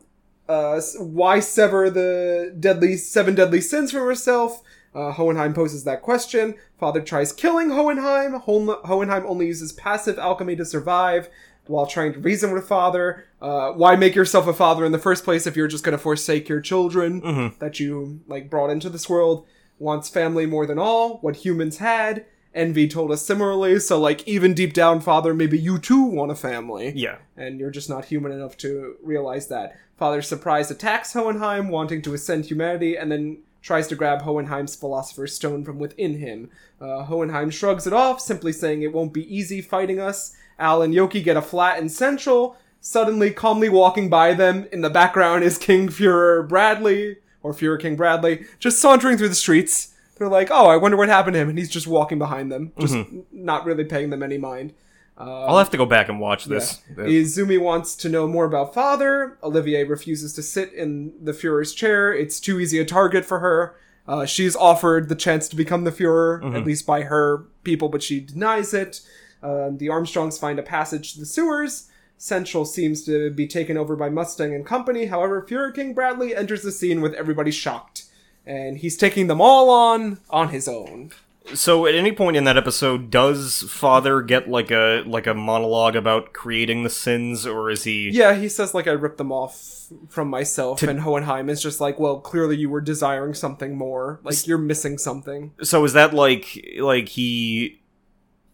uh, why sever the deadly seven deadly sins from herself? Uh, Hohenheim poses that question. Father tries killing Hohenheim. Ho- Hohenheim only uses passive alchemy to survive while trying to reason with Father. Uh, why make yourself a father in the first place if you're just going to forsake your children that you like brought into this world? Wants family more than all. What humans had. Envy told us similarly. So like even deep down, Father, maybe you too want a family yeah. and you're just not human enough to realize that. Father surprise attacks Hohenheim, wanting to ascend humanity, and then tries to grab Hohenheim's Philosopher's Stone from within him. Uh, Hohenheim shrugs it off, simply saying it won't be easy fighting us. Al and Yoki get a flat in Central. Suddenly, calmly walking by them, in the background is King Fuhrer Bradley, or Fuhrer King Bradley, just sauntering through the streets. They're like, oh, I wonder what happened to him, and he's just walking behind them, just n- not really paying them any mind. I'll have to go back and watch this. Uh, Izumi wants to know more about father. Olivier refuses to sit in the Fuhrer's chair. It's too easy a target for her. Uh, she's offered the chance to become the Fuhrer, at least by her people, but she denies it. Uh, the Armstrongs find a passage to the sewers. Central seems to be taken over by Mustang and company. However, Fuhrer King Bradley enters the scene with everybody shocked. And he's taking them all on on his own. So, at any point in that episode, does Father get like a like a monologue about creating the sins, or is he? Yeah, he says like I ripped them off from myself, and Hohenheim is just like, well, clearly you were desiring something more. Like you're missing something. So is that like like he, he-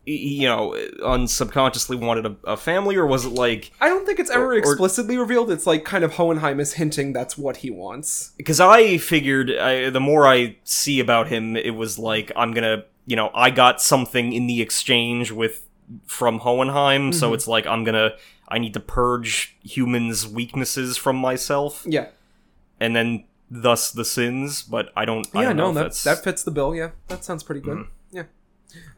you know, unsubconsciously wanted a, a family, or was it like? I don't think it's ever Or- or- explicitly revealed. It's like kind of Hohenheim is hinting that's what he wants. Because I figured I, the more I see about him, it was like I'm gonna, you know, I got something in the exchange with from Hohenheim, so it's like I'm gonna. I need to purge humans' weaknesses from myself, Yeah, and then thus the sins. But I don't. I yeah, don't know no, that that's that fits the bill. Yeah, that sounds pretty good. Mm-hmm.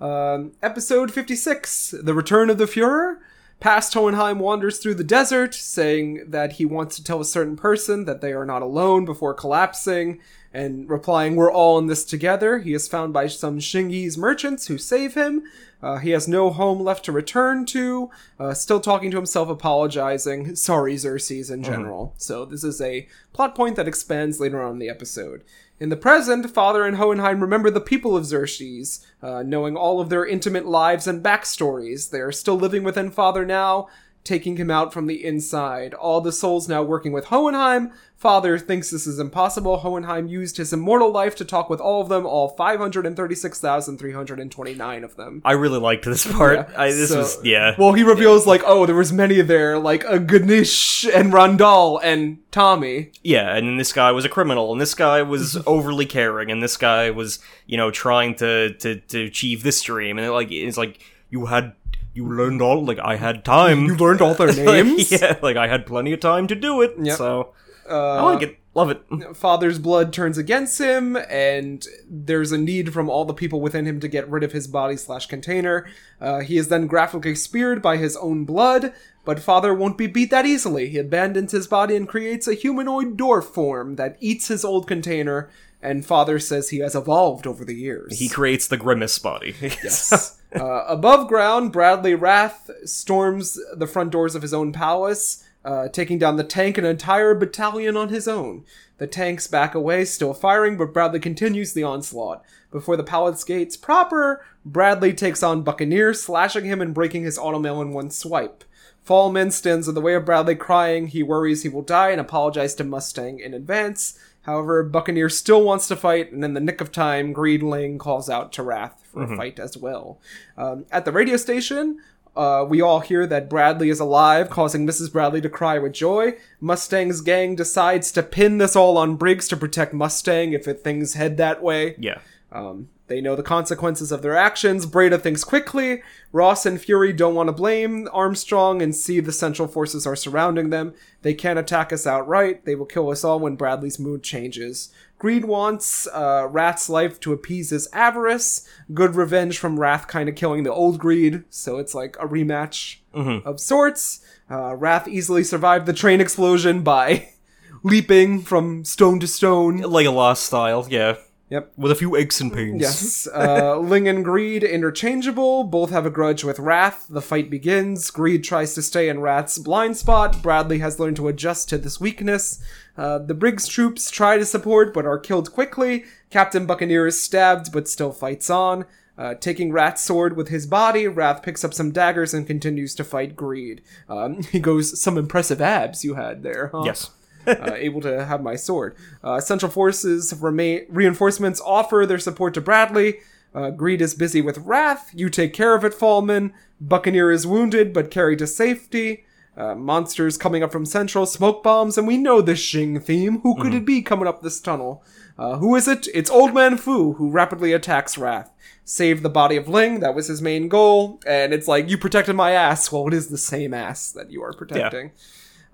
Um, episode fifty six: The Return of the Fuhrer. Past Hohenheim wanders through the desert, saying that he wants to tell a certain person that they are not alone before collapsing, and replying, We're all in this together. He is found by some Xingese merchants who save him. Uh, he has no home left to return to. Uh, still talking to himself, apologizing. Sorry, Xerxes in general. So, this is a plot point that expands later on in the episode. In the present, Father and Hohenheim remember the people of Xerxes, uh, knowing all of their intimate lives and backstories. They are still living within Father now, taking him out from the inside. All the souls now working with Hohenheim. Father thinks this is impossible. Hohenheim used his immortal life to talk with all of them, all 536,329 of them. I really liked this part. I, this so- was yeah. Well, he reveals like, oh, there was many there, like a Ganesh and Randall and Tommy. Yeah, and this guy was a criminal, and this guy was [LAUGHS] overly caring, and this guy was, you know, trying to to, to achieve this dream, and it, like it's like you had you learned all like I had time. You learned all their [LAUGHS] names. yeah, like I had plenty of time to do it. Yep. So Uh, I like it, love it. Father's blood turns against him, and there's a need from all the people within him to get rid of his body slash container. Uh, he is then graphically speared by his own blood, but Father won't be beat that easily. He abandons his body and creates a humanoid dwarf form that eats his old container, and Father says he has evolved over the years. He creates the grimace body. [LAUGHS] Yes. Uh, above ground, Bradley Wrath storms the front doors of his own palace, uh, taking down the tank and an entire battalion on his own. The tanks back away, still firing, but Bradley continues the onslaught. Before the palace gates proper, Bradley takes on Buccaneer, slashing him and breaking his automail in one swipe. Falman stands in the way of Bradley, crying. He worries he will die and apologizes to Mustang in advance. However, Buccaneer still wants to fight, and in the nick of time, Greedling calls out to Wrath for a fight as well. Um, at the radio station, uh, we all hear that Bradley is alive, causing Mrs. Bradley to cry with joy. Mustang's gang decides to pin this all on Briggs to protect Mustang if it, things head that way. yeah. Um, they know the consequences of their actions. Breda thinks quickly. Ross and Fuery don't want to blame Armstrong and see the Central Forces are surrounding them. They can't attack us outright. They will kill us all when Bradley's mood changes. Greed wants uh, Wrath's life to appease his avarice. Good revenge from Wrath kind of killing the old Greed, so it's like a rematch of sorts. Uh, Wrath easily survived the train explosion by [LAUGHS] leaping from stone to stone. Like a lost style, yeah. Yep. With a few aches and pains. Yes. Uh, [LAUGHS] Ling and Greed interchangeable. Both have a grudge with Wrath. The fight begins. Greed tries to stay in Wrath's blind spot. Bradley has learned to adjust to this weakness. Uh, the Briggs troops try to support but are killed quickly. Captain Buccaneer is stabbed but still fights on. Uh, taking Wrath's sword with his body, Wrath picks up some daggers and continues to fight Greed. Um, [LAUGHS] he goes, Some impressive abs you had there, huh? Yes. Uh, able to have my sword. Uh, Central Forces remain reinforcements offer their support to Bradley. Uh, Greed is busy with Wrath. You take care of it, Falman. Buccaneer is wounded but carried to safety. Uh, monsters coming up from Central, smoke bombs, and we know the Xing theme. Who could it be coming up this tunnel? Uh, who is it? It's Old Man Fu, who rapidly attacks Wrath. Save the body of Ling, that was his main goal, and it's like, you protected my ass. Well, it is the same ass that you are protecting.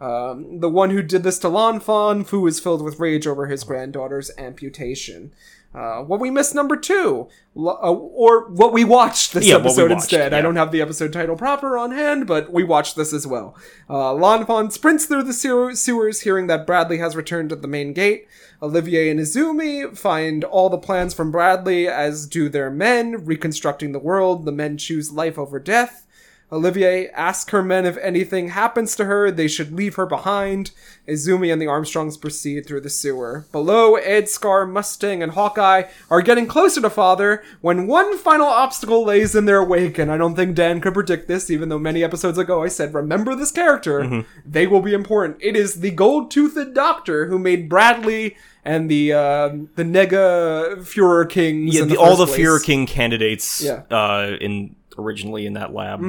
Um, the one who did this to Lanfan, Fu is filled with rage over his granddaughter's amputation. Uh, what we missed number two, L- uh, or what we watched this Yeah, episode watched, instead. I don't have the episode title proper on hand, but we watched this as well. Uh, Lanfan sprints through the sewer- sewers, hearing that Bradley has returned to the main gate. Olivier and Izumi find all the plans from Bradley, as do their men, reconstructing the world. The men choose life over death. Olivier asks her men if anything happens to her, they should leave her behind. Izumi and the Armstrongs proceed through the sewer. Below, Ed, Scar, Mustang, and Hawkeye are getting closer to Father when one final obstacle lays in their wake, and I don't think Dan could predict this, even though many episodes ago I said, remember this character. They will be important. It is the gold-toothed doctor who made Bradley and the uh, the Nega Führer Kings. Yeah, the, the all the place. King candidates Yeah. uh in originally in that lab.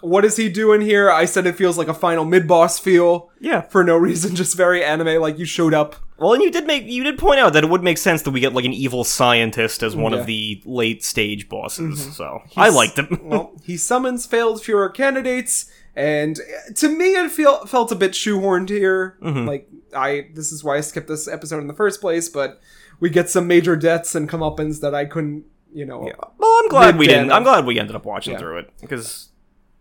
What is he doing here? I said it feels like a final mid boss feel. Yeah. For no reason, [LAUGHS] just very anime, like you showed up. Well, and you did make you did point out that it would make sense that we get like an evil scientist as one Yeah. Mm-hmm. of the late stage bosses. So I liked him. Well, [LAUGHS] he summons failed Führer candidates, and to me, it feel, felt a bit shoehorned here. Mm-hmm. Like, I this is why I skipped this episode in the first place, but we get some major deaths and comeuppance that I couldn't, you know. well, I'm glad we didn't. I'm glad we ended up watching Yeah. through it because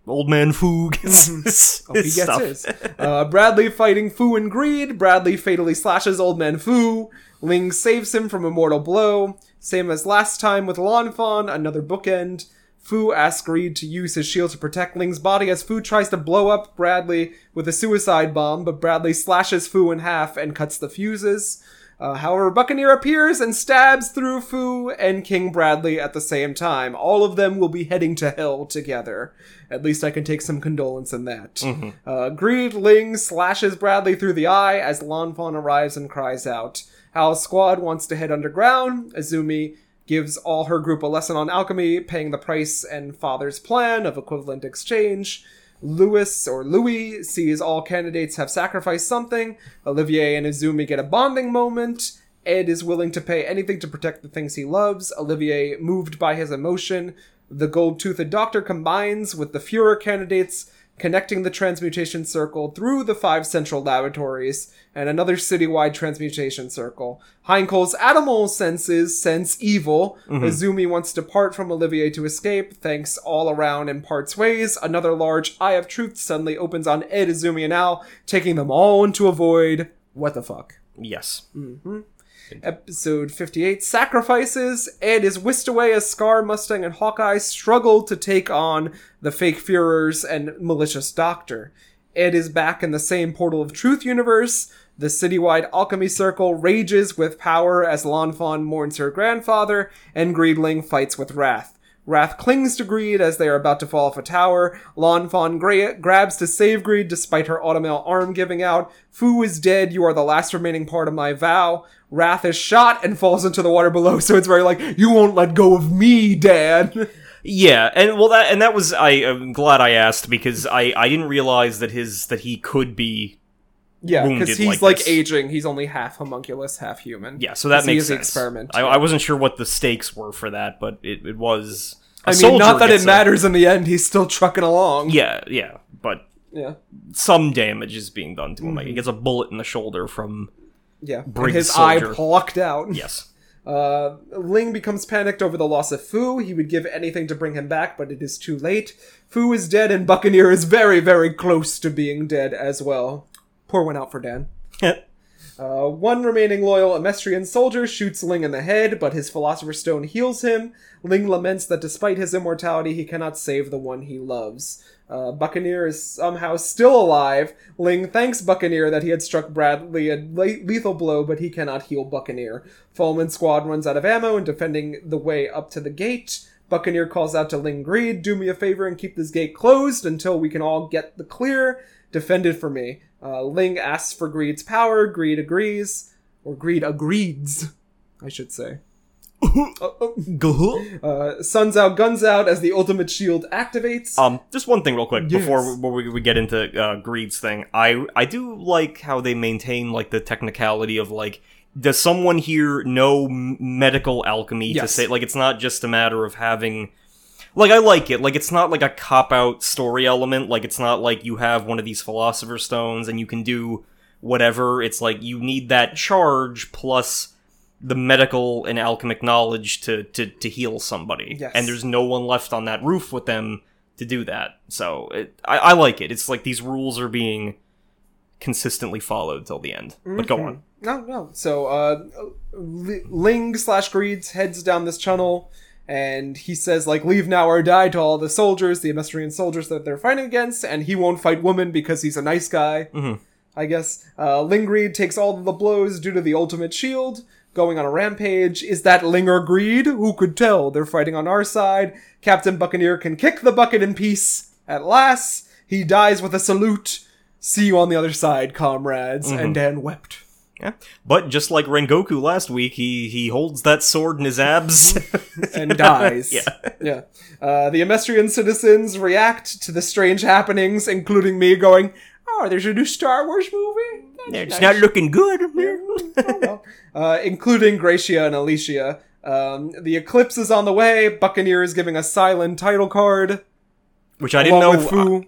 old man Fu gets his, Oh, he gets stuff. his. Uh, Bradley fighting Fu and Greed. Bradley fatally slashes Old Man Fu. Ling saves him from a mortal blow. Same as last time with Lan Fan, another bookend. Fu asks Greed to use his shield to protect Ling's body as Fu tries to blow up Bradley with a suicide bomb, but Bradley slashes Fu in half and cuts the fuses. Uh, however, Buccaneer appears and stabs through Fu and King Bradley at the same time. All of them will be heading to hell together. At least I can take some condolence in that. Uh, Greed Ling slashes Bradley through the eye as Lanfan arrives and cries out. Hal's squad wants to head underground. Izumi gives all her group a lesson on alchemy, paying the price and father's plan of equivalent exchange. Louis or Louis sees all candidates have sacrificed something. Olivier and Izumi get a bonding moment. Ed is willing to pay anything to protect the things he loves. Olivier, moved by his emotion. The gold toothed doctor combines with the Fuhrer candidates, connecting the transmutation circle through the five central laboratories and another citywide transmutation circle. Heinkel's animal senses sense evil. Mm-hmm. Izumi wants to part from Olivier to escape. Thanks all around and parts ways. Another large Eye of Truth suddenly opens on Ed, Izumi, and Al, taking them all into a void. What the fuck? Yes. Mm-hmm. Episode 58 Sacrifices. Ed is whisked away as Scar, Mustang, and Hawkeye struggle to take on the fake Führers and malicious Doctor. Ed is back in the same Portal of Truth universe. The citywide alchemy circle rages with power as Lanfan mourns her grandfather, and Greedling fights with Wrath. Wrath clings to Greed as they are about to fall off a tower. Lanfan gra- grabs to save Greed despite her automail arm giving out. Fu is dead. You are the last remaining part of my vow. Wrath is shot and falls into the water below. [LAUGHS] So it's very like, you won't let go of me, Dad. Yeah, and well, that and that was I. I'm glad I asked because I I didn't realize that his that he could be. yeah, because he's like like, aging. He's only half homunculus, half human. Yeah, so that makes sense. experiment. I, I wasn't sure what the stakes were for that, but it, it was. I mean, not that it a- matters in the end. He's still trucking along. Yeah, yeah, but Yeah. some damage is being done to him. Mm-hmm. Like he gets a bullet in the shoulder from. Yeah. And his soldier. eye plucked out. Yes. [LAUGHS] Uh, Ling becomes panicked over the loss of Fu. He would give anything to bring him back, but it is too late. Fu is dead, and Buccaneer is very, very close to being dead as well. Pour one out for Dan. Uh, one remaining loyal Amestrian soldier shoots Ling in the head, but his Philosopher's Stone heals him. Ling laments that despite his immortality, he cannot save the one he loves. Uh, Buccaneer is somehow still alive. Ling thanks Buccaneer that he had struck Bradley a le- lethal blow, but he cannot heal Buccaneer. Falman's squad runs out of ammo and defending the way up to the gate. Buccaneer calls out to Ling Greed, do me a favor and keep this gate closed until we can all get the clear. Defend it for me. Uh, Ling asks for Greed's power. Greed agrees. Or Greed agrees, I should say. Uh, Suns out, guns out as the ultimate shield activates. Um, just one thing real quick Yes. before we, we, we get into uh, Greed's thing. I I do like how they maintain like the technicality of like does someone here know medical alchemy to say like it's not just a matter of having like I like it like it's not like a cop out story element like it's not like you have one of these philosopher stones and you can do whatever it's like you need that charge plus the medical and alchemic knowledge to to, to heal somebody Yes. and there's no one left on that roof with them to do that so it, I, I like it it's like these rules are being consistently followed till the end but go on No, no. So, uh, Ling slash Greed heads down this tunnel, and he says, like, leave now or die to all the soldiers, the Amestrian soldiers that they're fighting against, and he won't fight women because he's a nice guy. Mhm. I guess. Uh, Ling Greed takes all the blows due to the ultimate shield, going on a rampage. Is that Linger Greed? Who could tell? They're fighting on our side. Captain Buccaneer can kick the bucket in peace. At last, he dies with a salute. See you on the other side, comrades. And Dan wept. Yeah. But just like Rengoku last week, he he holds that sword in his abs. [LAUGHS] [LAUGHS] and dies. Yeah. Yeah. Uh, the Amestrian citizens react to the strange happenings, including me going, Oh, there's a new Star Wars movie? That's it's nice." not looking good. Well. uh, including Gracia and Alicia. Um, the eclipse is on the way. Buccaneer is giving a silent title card. Which I didn't know.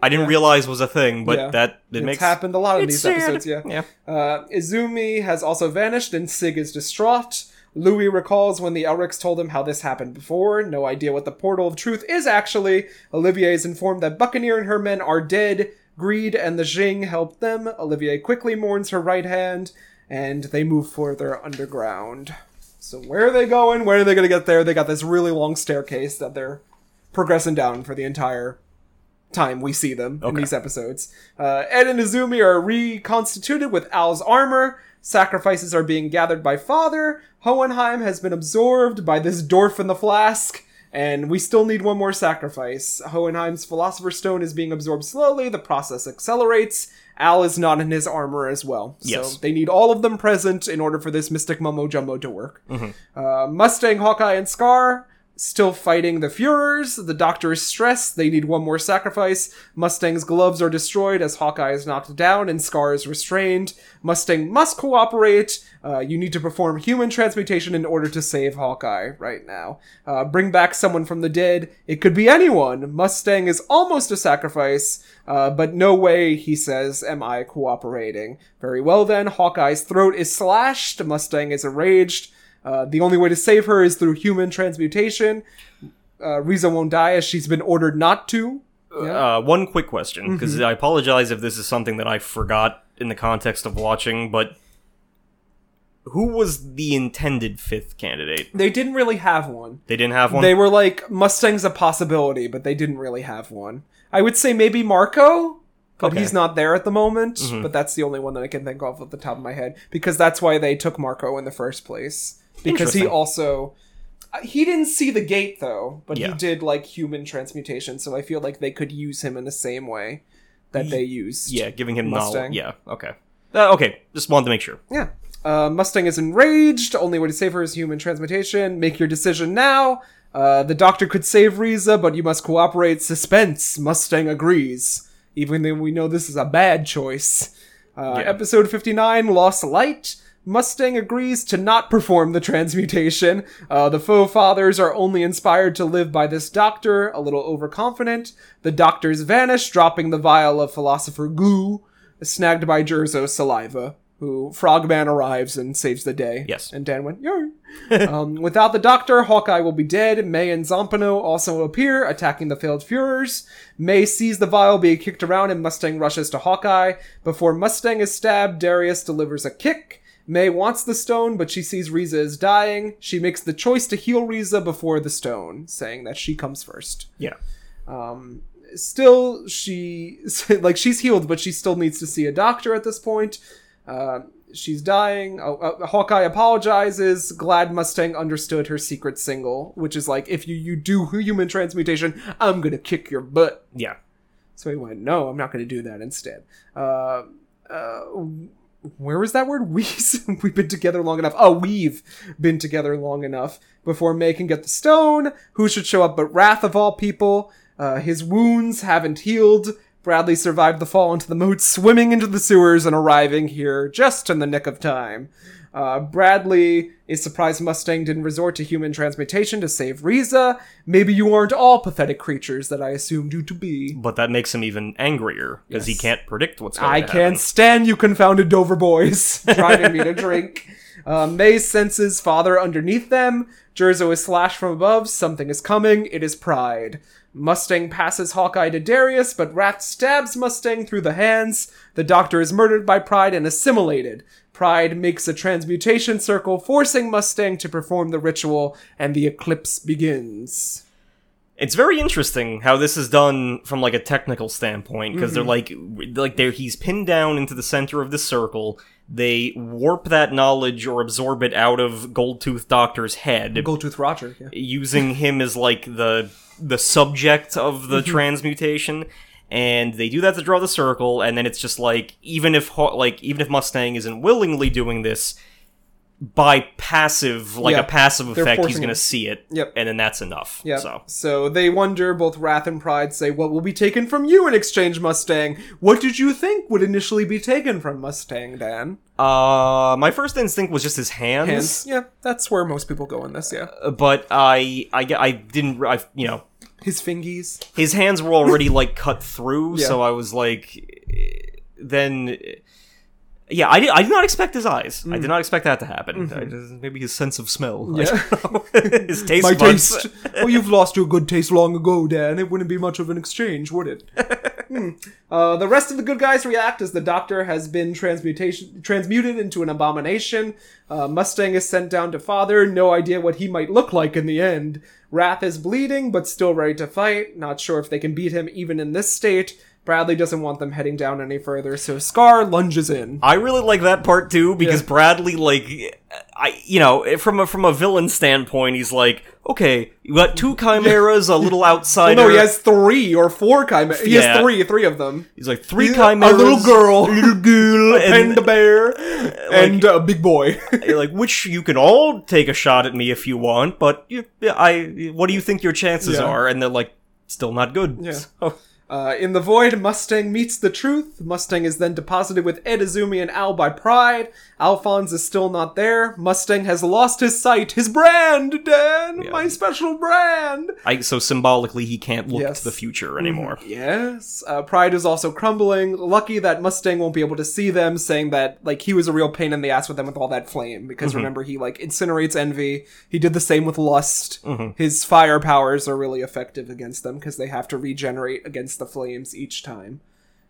I, I didn't yeah. realize was a thing, but Yeah. that it It's makes happened a lot in these sad. episodes, yeah. Yeah. Uh, Izumi has also vanished, and Sig is distraught. Louis recalls when the Elrics told him how this happened before. No idea what the portal of truth is actually. Olivier is informed that Buccaneer and her men are dead. Greed and the Jing help them. Olivier quickly mourns her right hand, and they move further underground. So where are they going? Where are they going to get there? They got this really long staircase that they're progressing down for the entire time we see them in these episodes. Uh, Ed and Izumi are reconstituted with Al's armor. Sacrifices are being gathered by Father. Hohenheim has been absorbed by this dwarf in the flask. And we still need one more sacrifice. Hohenheim's Philosopher's Stone is being absorbed slowly. The process accelerates. Al is not in his armor as well. Yes. So they need all of them present in order for this Mystic Mumbo Jumbo to work. Uh, Mustang, Hawkeye, and Scar still fighting the Fuhrers. The Doctor is stressed. They need one more sacrifice. Mustang's gloves are destroyed as Hawkeye is knocked down and Scar is restrained. Mustang must cooperate. Uh, you need to perform human transmutation in order to save Hawkeye right now. Uh, bring back someone from the dead. It could be anyone. Mustang is almost a sacrifice, uh, but no way, he says, am I cooperating. Very well then, Hawkeye's throat is slashed. Mustang is enraged. Uh, the only way to save her is through human transmutation. Uh, Riza won't die as she's been ordered not to. Uh, one quick question, because Mm-hmm. I apologize if this is something that I forgot in the context of watching, but who was the intended fifth candidate? They didn't really have one. They didn't have one. They were like, Mustang's a possibility, but they didn't really have one. I would say maybe Marco, but Okay. Mm-hmm. he's not there at the moment. But that's the only one that I can think of at the top of my head because that's why they took Marco in the first place. Because he also. uh, He didn't see the gate though, but he did like human transmutation, so I feel like they could use him in the same way that they used. yeah, giving him Mustang. knowledge. Yeah, okay. Uh, okay, just wanted to make sure. Yeah. Uh, Mustang is enraged. Only way to save her is human transmutation. Make your decision now. Uh, the doctor could save Riza, but you must cooperate. Suspense. Mustang agrees. Even though we know this is a bad choice. Uh, Yeah. Episode 59, Lost Light. Mustang agrees to not perform the transmutation. Uh, the faux fathers are only inspired to live by this doctor, a little overconfident. The doctors vanish, dropping the vial of philosopher goo, snagged by Jerso's saliva, who Frogman arrives and saves the day. Yes. And Dan went, yo. [LAUGHS] um, without the doctor, Hawkeye will be dead. May and Zampano also appear, attacking the failed Fuhrers. May sees the vial being kicked around and Mustang rushes to Hawkeye. Before Mustang is stabbed, Darius delivers a kick. May wants the stone, but she sees Riza is dying. She makes the choice to heal Riza before the stone, saying that she comes first. Yeah. Um, still, she [LAUGHS] like she's healed, but she still needs to see a doctor at this point. Uh, she's dying. Oh, uh, Hawkeye apologizes. Glad Mustang understood her secret single, which is like, if you you do human transmutation, I'm gonna kick your butt. Yeah. So he went, no, I'm not gonna do that instead. Uh, uh, where was that word? [LAUGHS] We've we've been together long enough. Oh, we've been together long enough before May can get the stone. Who should show up but Wrath of all people? Uh, his wounds haven't healed. Bradley survived the fall into the moat, swimming into the sewers and arriving here just in the nick of time. Uh, Bradley is surprised Mustang didn't resort to human transmutation to save Riza. Maybe you aren't all pathetic creatures that I assumed you to be. But that makes him even angrier, because he can't predict what's going I to can't stand you confounded Dover boys [LAUGHS] driving me to drink. Uh, May senses father underneath them. Jerso is slashed from above. Something is coming. It is Pride. Mustang passes Hawkeye to Darius, but Wrath stabs Mustang through the hands. The doctor is murdered by Pride and assimilated. Pride makes a transmutation circle, forcing Mustang to perform the ritual, and the eclipse begins. It's very interesting how this is done from like a technical standpoint because they're like Mm-hmm. like they're he's pinned down into the center of the circle. They warp that knowledge or absorb it out of Goldtooth Doctor's head, Goldtooth Roger. Yeah. using him as like the the subject of the Mm-hmm. transmutation. And they do that to draw the circle, and then it's just like even if like even if Mustang isn't willingly doing this, by passive like Yeah, a passive effect, he's gonna see it, Yep. and then that's enough. Yeah. So So they wonder, both Wrath and Pride say, What will be taken from you in exchange, Mustang? What did you think would initially be taken from Mustang, Dan? Uh, my first instinct was just his hands, Hands. Yeah, that's where most people go in this, yeah. uh, but I, I, I didn't, I, you know, His fingies. his hands were already [LAUGHS] like cut through, Yeah. so I was like, then Yeah, I did, I did not expect his eyes. I did not expect that to happen. I just, maybe his sense of smell. Mm-hmm. Yeah. [LAUGHS] [LAUGHS] his taste My buds. taste. well, you've lost your good taste long ago, Dan. It wouldn't be much of an exchange, would it? [LAUGHS] Uh, the rest of the good guys react as the doctor has been transmutation transmuted into an abomination. Uh, Mustang is sent down to Father. No idea what he might look like in the end. Wrath is bleeding, but still ready to fight. Not sure if they can beat him even in this state. Bradley doesn't want them heading down any further, so Scar lunges in. I really like that part too because Yeah. Bradley, like, I you know, eh, from a from a villain standpoint, he's like, okay, you got two chimeras, a [LAUGHS] little Well, outsider. no, he has three or four chimeras. He Yeah. has three, three of them. He's like three A chimeras, a little girl, a little girl, a and panda bear, and a big boy. [LAUGHS] like which you can all take a shot at me if you want, but you, I, what do you think your chances Yeah. are? And they're like, still not good. Yeah. So- Uh, in the void, Mustang meets the truth. Mustang is then deposited with Ed Izumi and Al by Pride. Alphonse is still not there. Mustang has lost his sight, his brand, Dan, Yeah. my special brand. I, so symbolically, he can't look Yes. to the future anymore. Yes, uh, Pride is also crumbling. Lucky that Mustang won't be able to see them, saying that like he was a real pain in the ass with them with all that flame. Because remember, he like incinerates envy. He did the same with lust. His fire powers are really effective against them because they have to regenerate against the flames each time,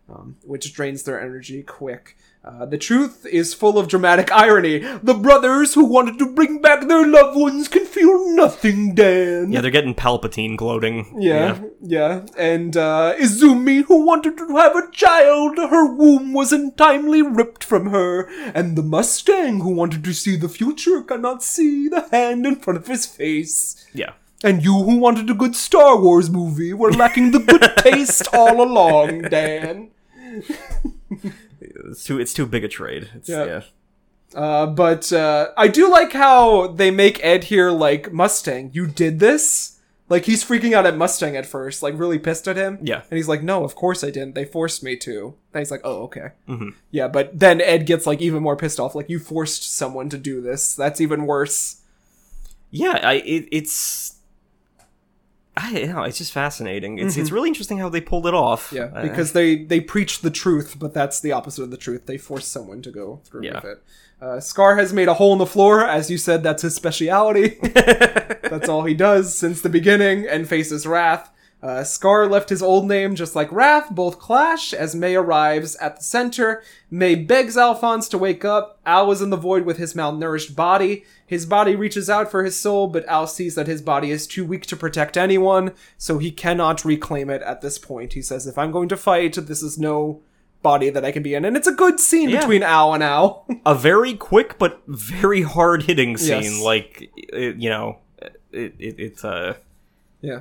um, which drains their energy quick. Uh, the truth is full of dramatic irony. The brothers who wanted to bring back their loved ones can feel nothing, Dan. Yeah, they're getting Palpatine gloating. Yeah, yeah. And uh, Izumi, who wanted to have a child, her womb was untimely ripped from her. And the Mustang, who wanted to see the future, cannot see the hand in front of his face. Yeah. And you, who wanted a good Star Wars movie, were lacking the good [LAUGHS] taste all along, Dan. [LAUGHS] It's too, it's too big a trade. It's, Yeah. yeah. Uh, but uh, I do like how they make Ed here like Mustang. You did this. Like he's freaking out at Mustang at first, like really pissed at him. Yeah. and he's like, "No, of course I didn't. They forced me to." And he's like, "Oh, okay." Mhm. Yeah, but then Ed gets like even more pissed off. Like you forced someone to do this. That's even worse. Yeah, I it, it's I know, it's just fascinating. It's it's really interesting how they pulled it off. Mm-hmm. Yeah, Uh, because they they preach the truth, but that's the opposite of the truth. They force someone to go through Yeah. with it. Uh, Scar has made a hole in the floor, as you said. That's his speciality. [LAUGHS] that's all he does since the beginning, and faces Wrath. Uh, Scar left his old name just like Wrath. Both clash as May arrives at the center. May begs Alphonse to wake up. Al is in the void with his malnourished body. His body reaches out for his soul, but Al sees that his body is too weak to protect anyone, so he cannot reclaim it at this point. He says, If I'm going to fight, this is no body that I can be in. And it's a good scene Yeah. between Al and Al. [LAUGHS] a very quick but very hard hitting scene. Yes. Like it, you know, it it it's uh yeah.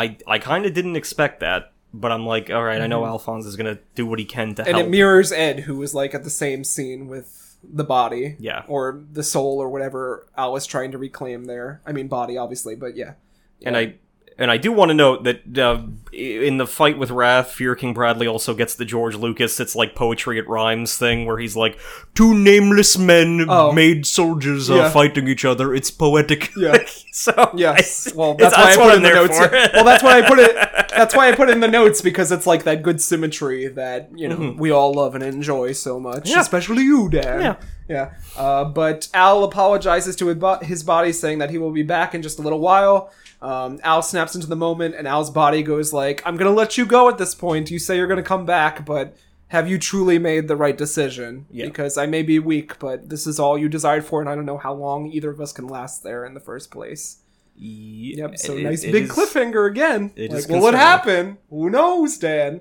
I I kind of didn't expect that, but I'm like, all right, I know Alphonse is gonna do what he can to Mm-hmm. And help. it mirrors Ed, who was like at the same scene with the body. Yeah. Or the soul or whatever Al was trying to reclaim there. I mean, body, obviously, but yeah. and I and I do want to note that uh, in the fight with Wrath, Fuhrer King Bradley also gets the George Lucas. It's like poetry it rhymes thing where he's like, two nameless men Oh. made soldiers Yeah. fighting each other. It's poetic. Yeah. [LAUGHS] so Yes. I- [LAUGHS] Well, that's why I put it in the notes. well, that's why I put it. That's why I put in the notes because it's like that good symmetry that you know we all love and enjoy so much, Mm-hmm. Yeah. especially you, Dan. Yeah. Yeah. Uh, but Al apologizes to his body, saying that he will be back in just a little while. Um, Al snaps into the moment, and Al's body goes like, "I'm gonna let you go at this point. You say you're gonna come back, but." Have you truly made the right decision? Yeah. Because I may be weak, but this is all you desired for, and I don't know how long either of us can last there in the first place. Yep. So It- nice it big is- cliffhanger again. it like, is will it concerning. Who knows, Dan?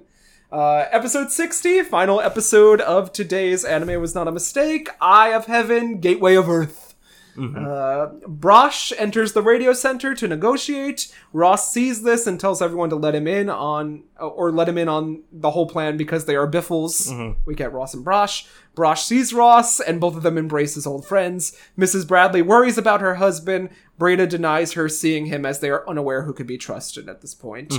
Uh, episode 60, final episode of today's anime was not a mistake. Eye of Heaven, Gateway of Earth. Uh, Brosh enters the radio center to negotiate. Ross sees this and tells everyone to let him in on, or let him in on the whole plan because they are biffles. We get Ross and Brosh. Brosh sees Ross, and both of them embrace as old friends. Mrs. Bradley worries about her husband. Breda denies her seeing him as they are unaware who can be trusted at this point.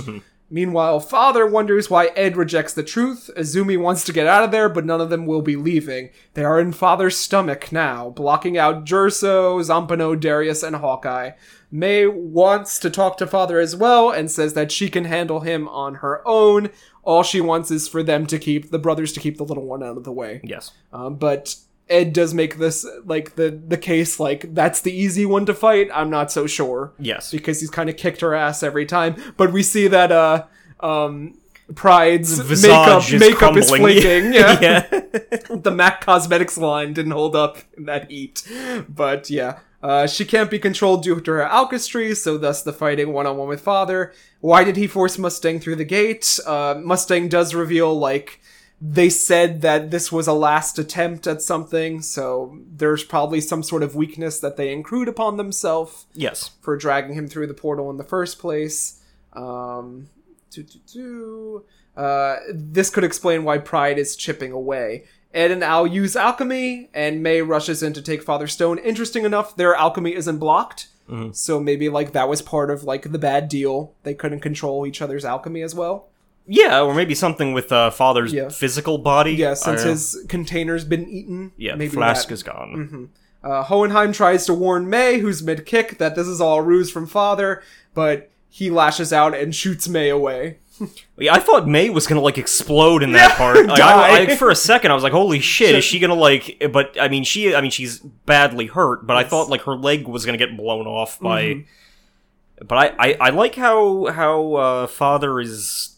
Meanwhile, Father wonders why Ed rejects the truth. Izumi wants to get out of there, but none of them will be leaving. They are in Father's stomach now, blocking out Jerso, Zampano, Darius, and Hawkeye. May wants to talk to Father as well and says that she can handle him on her own. All she wants is for them to keep the brothers to keep the little one out of the way. Yes. Um, but Ed does make this like the the case like that's the easy one to fight. I'm not so sure Yes. because he's kind of kicked her ass every time. But we see that uh um Pride's makeup is makeup is flaking. [LAUGHS] Yeah. yeah. [LAUGHS] the MAC Cosmetics line didn't hold up in that heat. But yeah. Uh, she can't be controlled due to her alchemy, so thus the fighting one on one with Father. Why did he force Mustang through the gate? Uh, Mustang does reveal, like, they said that this was a last attempt at something, so there's probably some sort of weakness that they accrued upon themselves Yes. for dragging him through the portal in the first place. Um, doo, doo, doo. Uh, this could explain why Pride is chipping away. Ed and Al use alchemy, and May rushes in to take Father Stone. Interesting enough, their alchemy isn't blocked. So maybe like that was part of like the bad deal. They couldn't control each other's alchemy as well. Yeah, or maybe something with uh, father's Yeah. physical body. Yeah, since don't his container's been eaten. yeah maybe flask that. is gone. Uh, Hohenheim tries to warn May, who's mid kick, that this is all a ruse from Father, but he lashes out and shoots May away. [LAUGHS] Yeah, I thought May was gonna like explode in that Yeah, part. [LAUGHS] Like, I, die. I, for a second, I was like, "Holy shit!" Is she gonna like? But I mean, she. I mean, she's badly hurt. But I thought like her leg was gonna get blown off by. Mm-hmm. But I, I, I like how how uh, father is.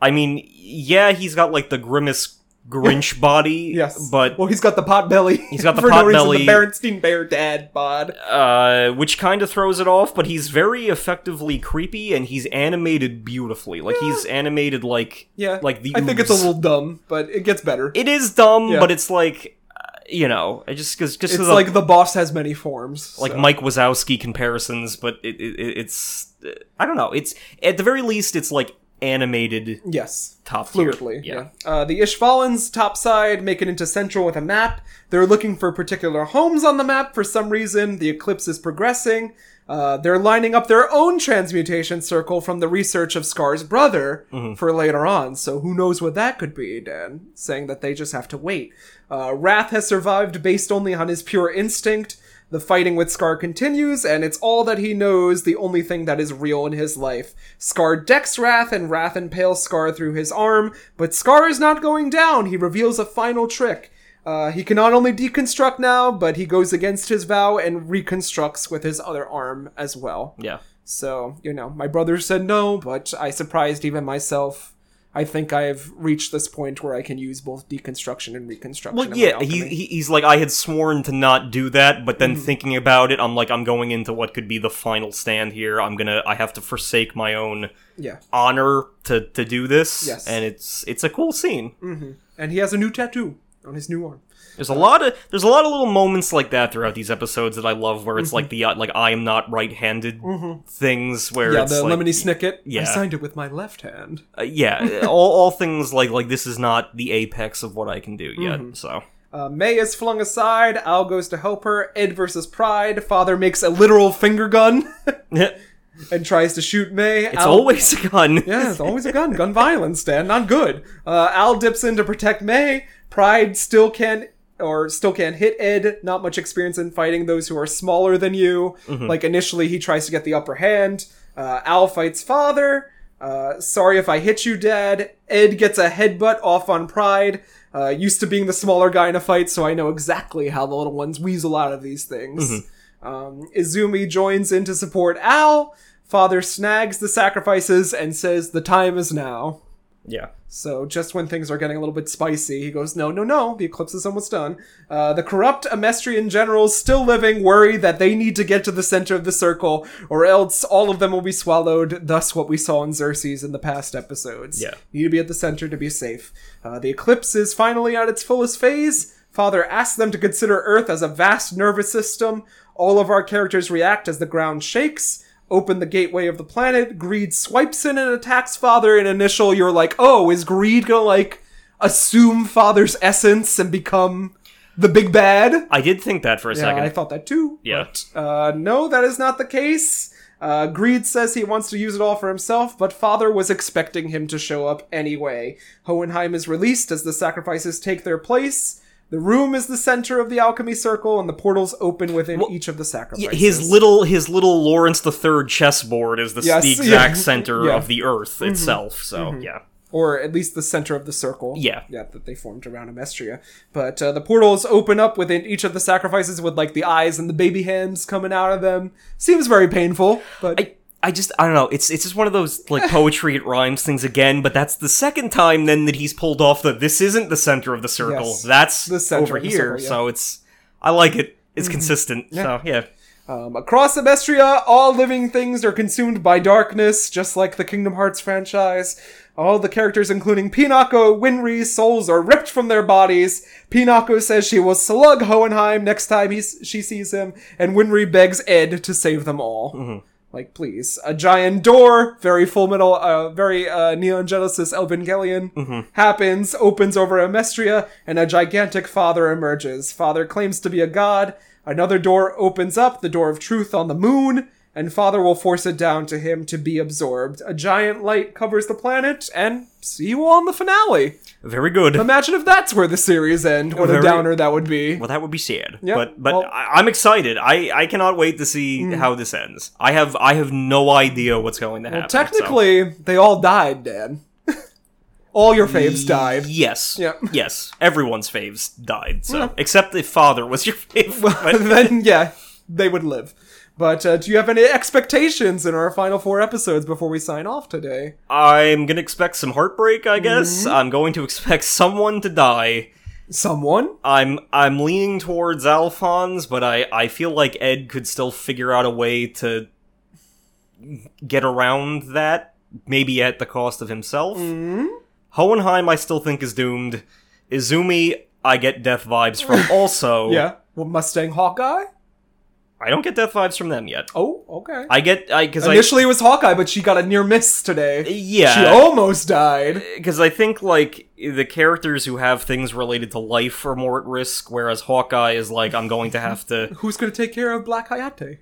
I mean, yeah, he's got like the grimace Grinch [LAUGHS] body. Yes, but well, he's got the pot belly. He's got the [LAUGHS] for pot no reason, belly. The Berenstein Bear Dad bod. uh, which kind of throws it off. But he's very effectively creepy, and he's animated beautifully. Like he's animated like Yeah, like the. I think it's a little dumb, but it gets better. It is dumb, Yeah. but it's like, uh, you know, it just because just it's like the boss has many forms. like so. Mike Wazowski comparisons, but it, it it- it's uh, I don't know. It's at the very least, it's like animated Yes. top. Fluidly, yeah. Uh, the Ishvalans topside make it into central with a map. They're looking for particular homes on the map for some reason. The eclipse is progressing. Uh, they're lining up their own transmutation circle from the research of Scar's brother for later on. So who knows what that could be, Dan? Saying that they just have to wait. Uh, Wrath has survived based only on his pure instinct. The fighting with Scar continues, and it's all that he knows, the only thing that is real in his life. Scar decks Wrath, and Wrath impales Scar through his arm, but Scar is not going down. He reveals a final trick. Uh, he can not only deconstruct now, but he goes against his vow and reconstructs with his other arm as well. Yeah, So, you know, my brother said no, but I surprised even myself. I think I've reached this point where I can use both deconstruction and reconstruction. well, yeah. he, he, he's like I had sworn to not do that, but Mm-hmm. then thinking about it, I'm like I'm going into what could be the final stand here. I'm gonna I have to forsake my own yeah. honor to to do this. Yes. and it's it's a cool scene. And he has a new tattoo on his new arm. There's a lot of there's a lot of little moments like that throughout these episodes that I love, where it's like the uh, like I am not right-handed things, where Mm-hmm. Yeah, it's the like, lemony snicket. I signed it with my left hand. uh, yeah, all, all things like like this is not the apex of what I can do yet. Mm-hmm. So Uh, May is flung aside. Al goes to help her. Ed versus Pride. Father makes a literal finger gun [LAUGHS] [LAUGHS] and tries to shoot May. Al- always a gun. [LAUGHS] Yeah, it's always a gun. Gun violence, Dan. Not good. Uh, Al dips in to protect May. Pride still can't or still can't hit Ed. Not much experience in fighting those who are smaller than you. Like initially, he tries to get the upper hand. Uh, Al fights Father. Uh, sorry if I hit you, Dad. Ed gets a headbutt off on Pride. Uh, used to being the smaller guy in a fight, so I know exactly how the little ones weasel out of these things. Um, Izumi joins in to support Al. Father snags the sacrifices and says, The time is now. Yeah. So, just when things are getting a little bit spicy, he goes, No, no, no, the eclipse is almost done. Uh, the corrupt Amestrian generals still living worry that they need to get to the center of the circle, or else all of them will be swallowed, thus, what we saw in Xerxes in the past episodes. Yeah. You need to be at the center to be safe. Uh, the eclipse is finally at its fullest phase. Father asks them to consider Earth as a vast nervous system. All of our characters react as the ground shakes. Open the gateway of the planet. Greed swipes in and attacks Father. In initial, you're like, oh, is Greed gonna like assume Father's essence and become the big bad? I did think that for a Yeah, second. I thought that too. Yeah. But, uh, no, that is not the case. Uh, Greed says he wants to use it all for himself, but Father was expecting him to show up anyway. Hohenheim is released as the sacrifices take their place. The room is the center of the alchemy circle, and the portals open within each of the sacrifices. His little his little Lawrence the Third chessboard is the, Yes, the [LAUGHS] yeah. exact center Yeah. Mm-hmm. of the Earth itself. So yeah, or at least the center of the circle. Yeah. yeah, that they formed around Amestria. But uh, the portals open up within each of the sacrifices with like the eyes and the baby hands coming out of them. Seems very painful, but I I just I don't know. It's it's just one of those like [LAUGHS] poetry it rhymes things again. But that's the second time then that he's pulled off that this isn't the center of the circle. Yes. That's The center over here. circle, yeah. So it's I like it. It's consistent. So yeah. Um, across Amestria, all living things are consumed by darkness, just like the Kingdom Hearts franchise. All the characters, including Pinako, Winry's souls are ripped from their bodies. Pinako says she will slug Hohenheim next time he, she sees him, and Winry begs Ed to save them all. Like, please. A giant door, very full metal, uh, very uh, Neon Genesis Evangelion, happens, opens over Amestria, and a gigantic father emerges. Father claims to be a god. Another door opens up, the door of truth on the moon, and Father will force it down to him to be absorbed. A giant light covers the planet, and see you all in the finale. Very good. Imagine if that's where the series end. What a downer that would be. Well, that would be sad. Yeah, But but well- Mm. I, I'm excited. I, I cannot wait to see how this ends. I have I have no idea what's going to happen. so- Technically, they all died, Dan. [LAUGHS] all your faves died. Yes. Yeah. [LAUGHS] Yes. Everyone's faves died. So except if father was your [LAUGHS] fave. then, yeah, they would live. But uh, do you have any expectations in our final four episodes before we sign off today? I'm gonna expect some heartbreak. I guess Mm-hmm. I'm going to expect someone to die. Someone? I'm I'm leaning towards Alphonse, but I I feel like Ed could still figure out a way to get around that, maybe at the cost of himself. Mm-hmm. Hohenheim, I still think is doomed. Izumi, I get death vibes from. [LAUGHS] Also, Yeah. Well, Mustang Hawkeye? I don't get death vibes from them yet. Oh, okay. I get I because I Initially it was Hawkeye, but she got a near miss today. yeah She almost died. because I think like the characters who have things related to life are more at risk, whereas Hawkeye is like I'm going to have to. [LAUGHS] Who's going to take care of Black Hayate?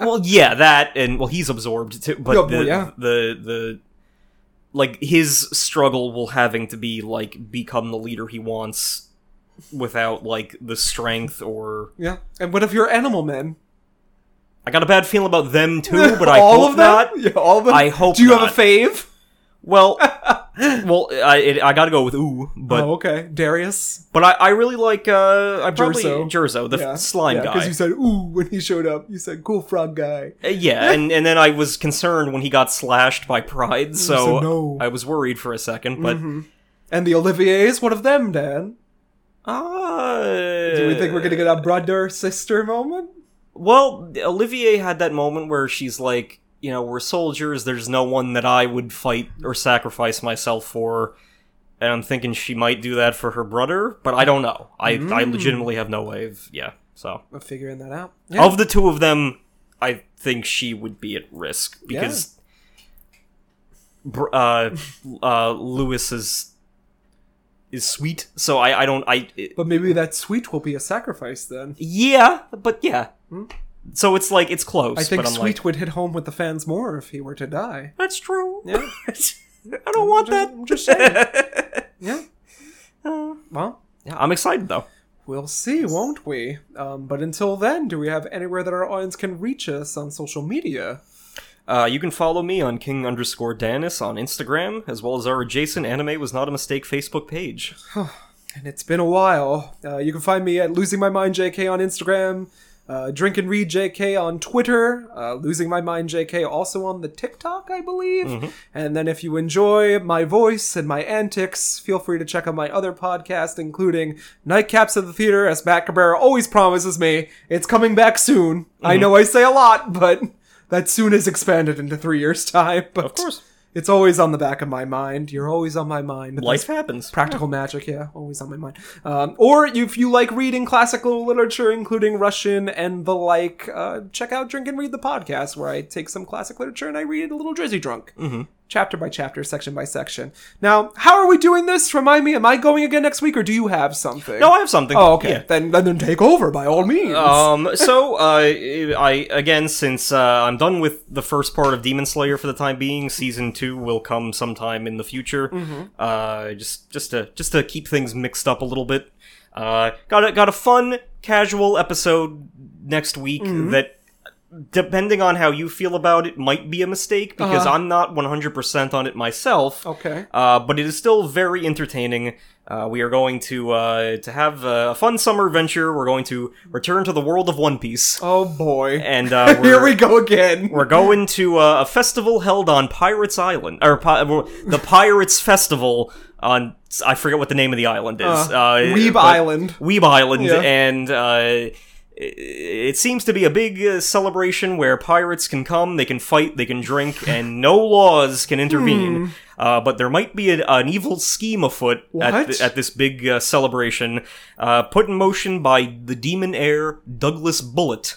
well, yeah, that and well, he's absorbed too, but the, yeah. the the like his struggle will having to be like become the leader he wants without like the strength or Yeah. And what if you're Animal Men? I got a bad feeling about them too, [LAUGHS] but I all hope of them? not. Yeah, all of them? I hope Do you have a fave? Well, [LAUGHS] well, I it, I got to go with ooh, but oh, okay. Darius? but I, I really like uh I probably Jerso. Jerso, the Yeah. slime Because guy. Because you said, ooh, when he showed up. You said, cool frog guy. Uh, yeah, and and then I was concerned when he got slashed by Pride, so said no. I was worried for a second, but And the Oliviers, what of them, Dan? Uh, Do we think we're gonna get a brother sister moment? Well, Olivier had that moment where she's like, you know, we're soldiers. There's no one that I would fight or sacrifice myself for. And I'm thinking she might do that for her brother, but I don't know. I I Mm. legitimately have no way of yeah. So I'm figuring that out. Yeah. of the two of them, I think she would be at risk because br- uh, [LAUGHS] uh, Louis is sweet. So I I don't I it- But maybe that sweet will be a sacrifice then. yeah, but yeah. So it's like it's close. Hmm? I think I'm Sweet like, would hit home with the fans more if he were to die. That's true. Yeah. [LAUGHS] I don't want Just- that. I'm just saying. [LAUGHS] Yeah. Well, Yeah, I'm excited though. we'll see, won't we? Um, but until then, do we have anywhere that our audience can reach us on social media? Uh, you can follow me on King underscore Danis on Instagram, as well as our adjacent anime was not a mistake Facebook page. And it's been a while. Uh, you can find me at Losing My Mind JK on Instagram, uh, Drink and Read JK on Twitter, uh, Losing My Mind JK also on the TikTok, I believe. And then if you enjoy my voice and my antics, feel free to check out my other podcast, including Nightcaps of the Theater, as Matt Cabrera always promises me. It's coming back soon. I know I say a lot, but that soon is expanded into three years' time. But Of course. It's always on the back of my mind. You're always on my mind. Life happens. Practical magic, yeah, always on my mind. Um, or if you like reading classical literature, including Russian and the like, uh, check out Drink and Read the podcast, where I take some classic literature and I read it a little drizzy drunk. Mm-hmm. Chapter by chapter, section by section. Now, how are we doing this? Remind me, am I going again next week, or do you have something? No, I have something. Oh, okay. Yeah. Then, then then take over by all means. Um. So, uh, I again, since uh, I'm done with the first part of Demon Slayer for the time being, season two will come sometime in the future. Uh, just just to just to keep things mixed up a little bit. Uh, got a got a fun casual episode next week that. Depending on how you feel about it, might be a mistake because Uh-huh. I'm not 100% on it myself. Okay. Uh, but it is still very entertaining. Uh, we are going to uh, to have a fun summer adventure. We're going to return to the world of One Piece, oh boy. and [LAUGHS] uh, Here we're, go again. we're going to uh, a festival held on Pirates Island, or pi- the Pirates Festival on I forget what the name of the island is. Uh, Weeb Island. Weeb Island, Yeah. and uh, it- seems to be a big uh, celebration where pirates can come, they can fight, they can drink, [LAUGHS] and no laws can Hmm. intervene. Uh, but there might be a, an evil scheme afoot at, th- at this big uh, celebration, uh, put in motion by the demon heir Douglas Bullet.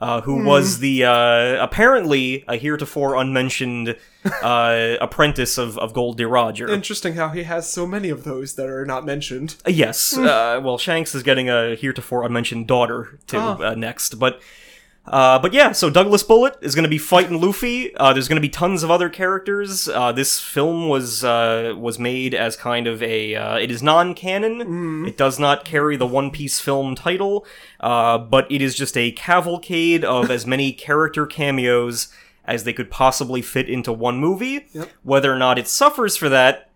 Uh, who Hmm. was the uh, apparently a heretofore unmentioned [LAUGHS] uh, apprentice of, of Gold D. Roger? Interesting how he has so many of those that are not mentioned. Uh, Yes. Uh, well, Shanks is getting a heretofore unmentioned daughter to Ah. uh, next, but uh, but yeah. So Douglas Bullet is going to be fighting Luffy. Uh, there's going to be tons of other characters. Uh, this film was uh, was made as kind of a. Uh, it is non-canon. It does not carry the One Piece film title, uh, but it is just a cavalcade of as many character cameos as they could possibly fit into one movie. Yep. Whether or not it suffers for that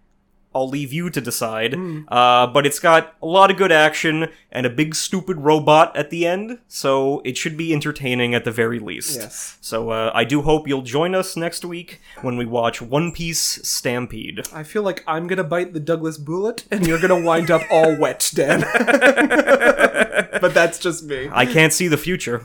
I'll leave you to decide. Uh, but it's got a lot of good action and a big stupid robot at the end, so it should be entertaining at the very least. Yes. So uh, I do hope you'll join us next week when we watch One Piece Stampede. I feel like I'm gonna bite the Douglas bullet, and you're gonna wind up all wet, Dan. [LAUGHS] but that's just me. I can't see the future.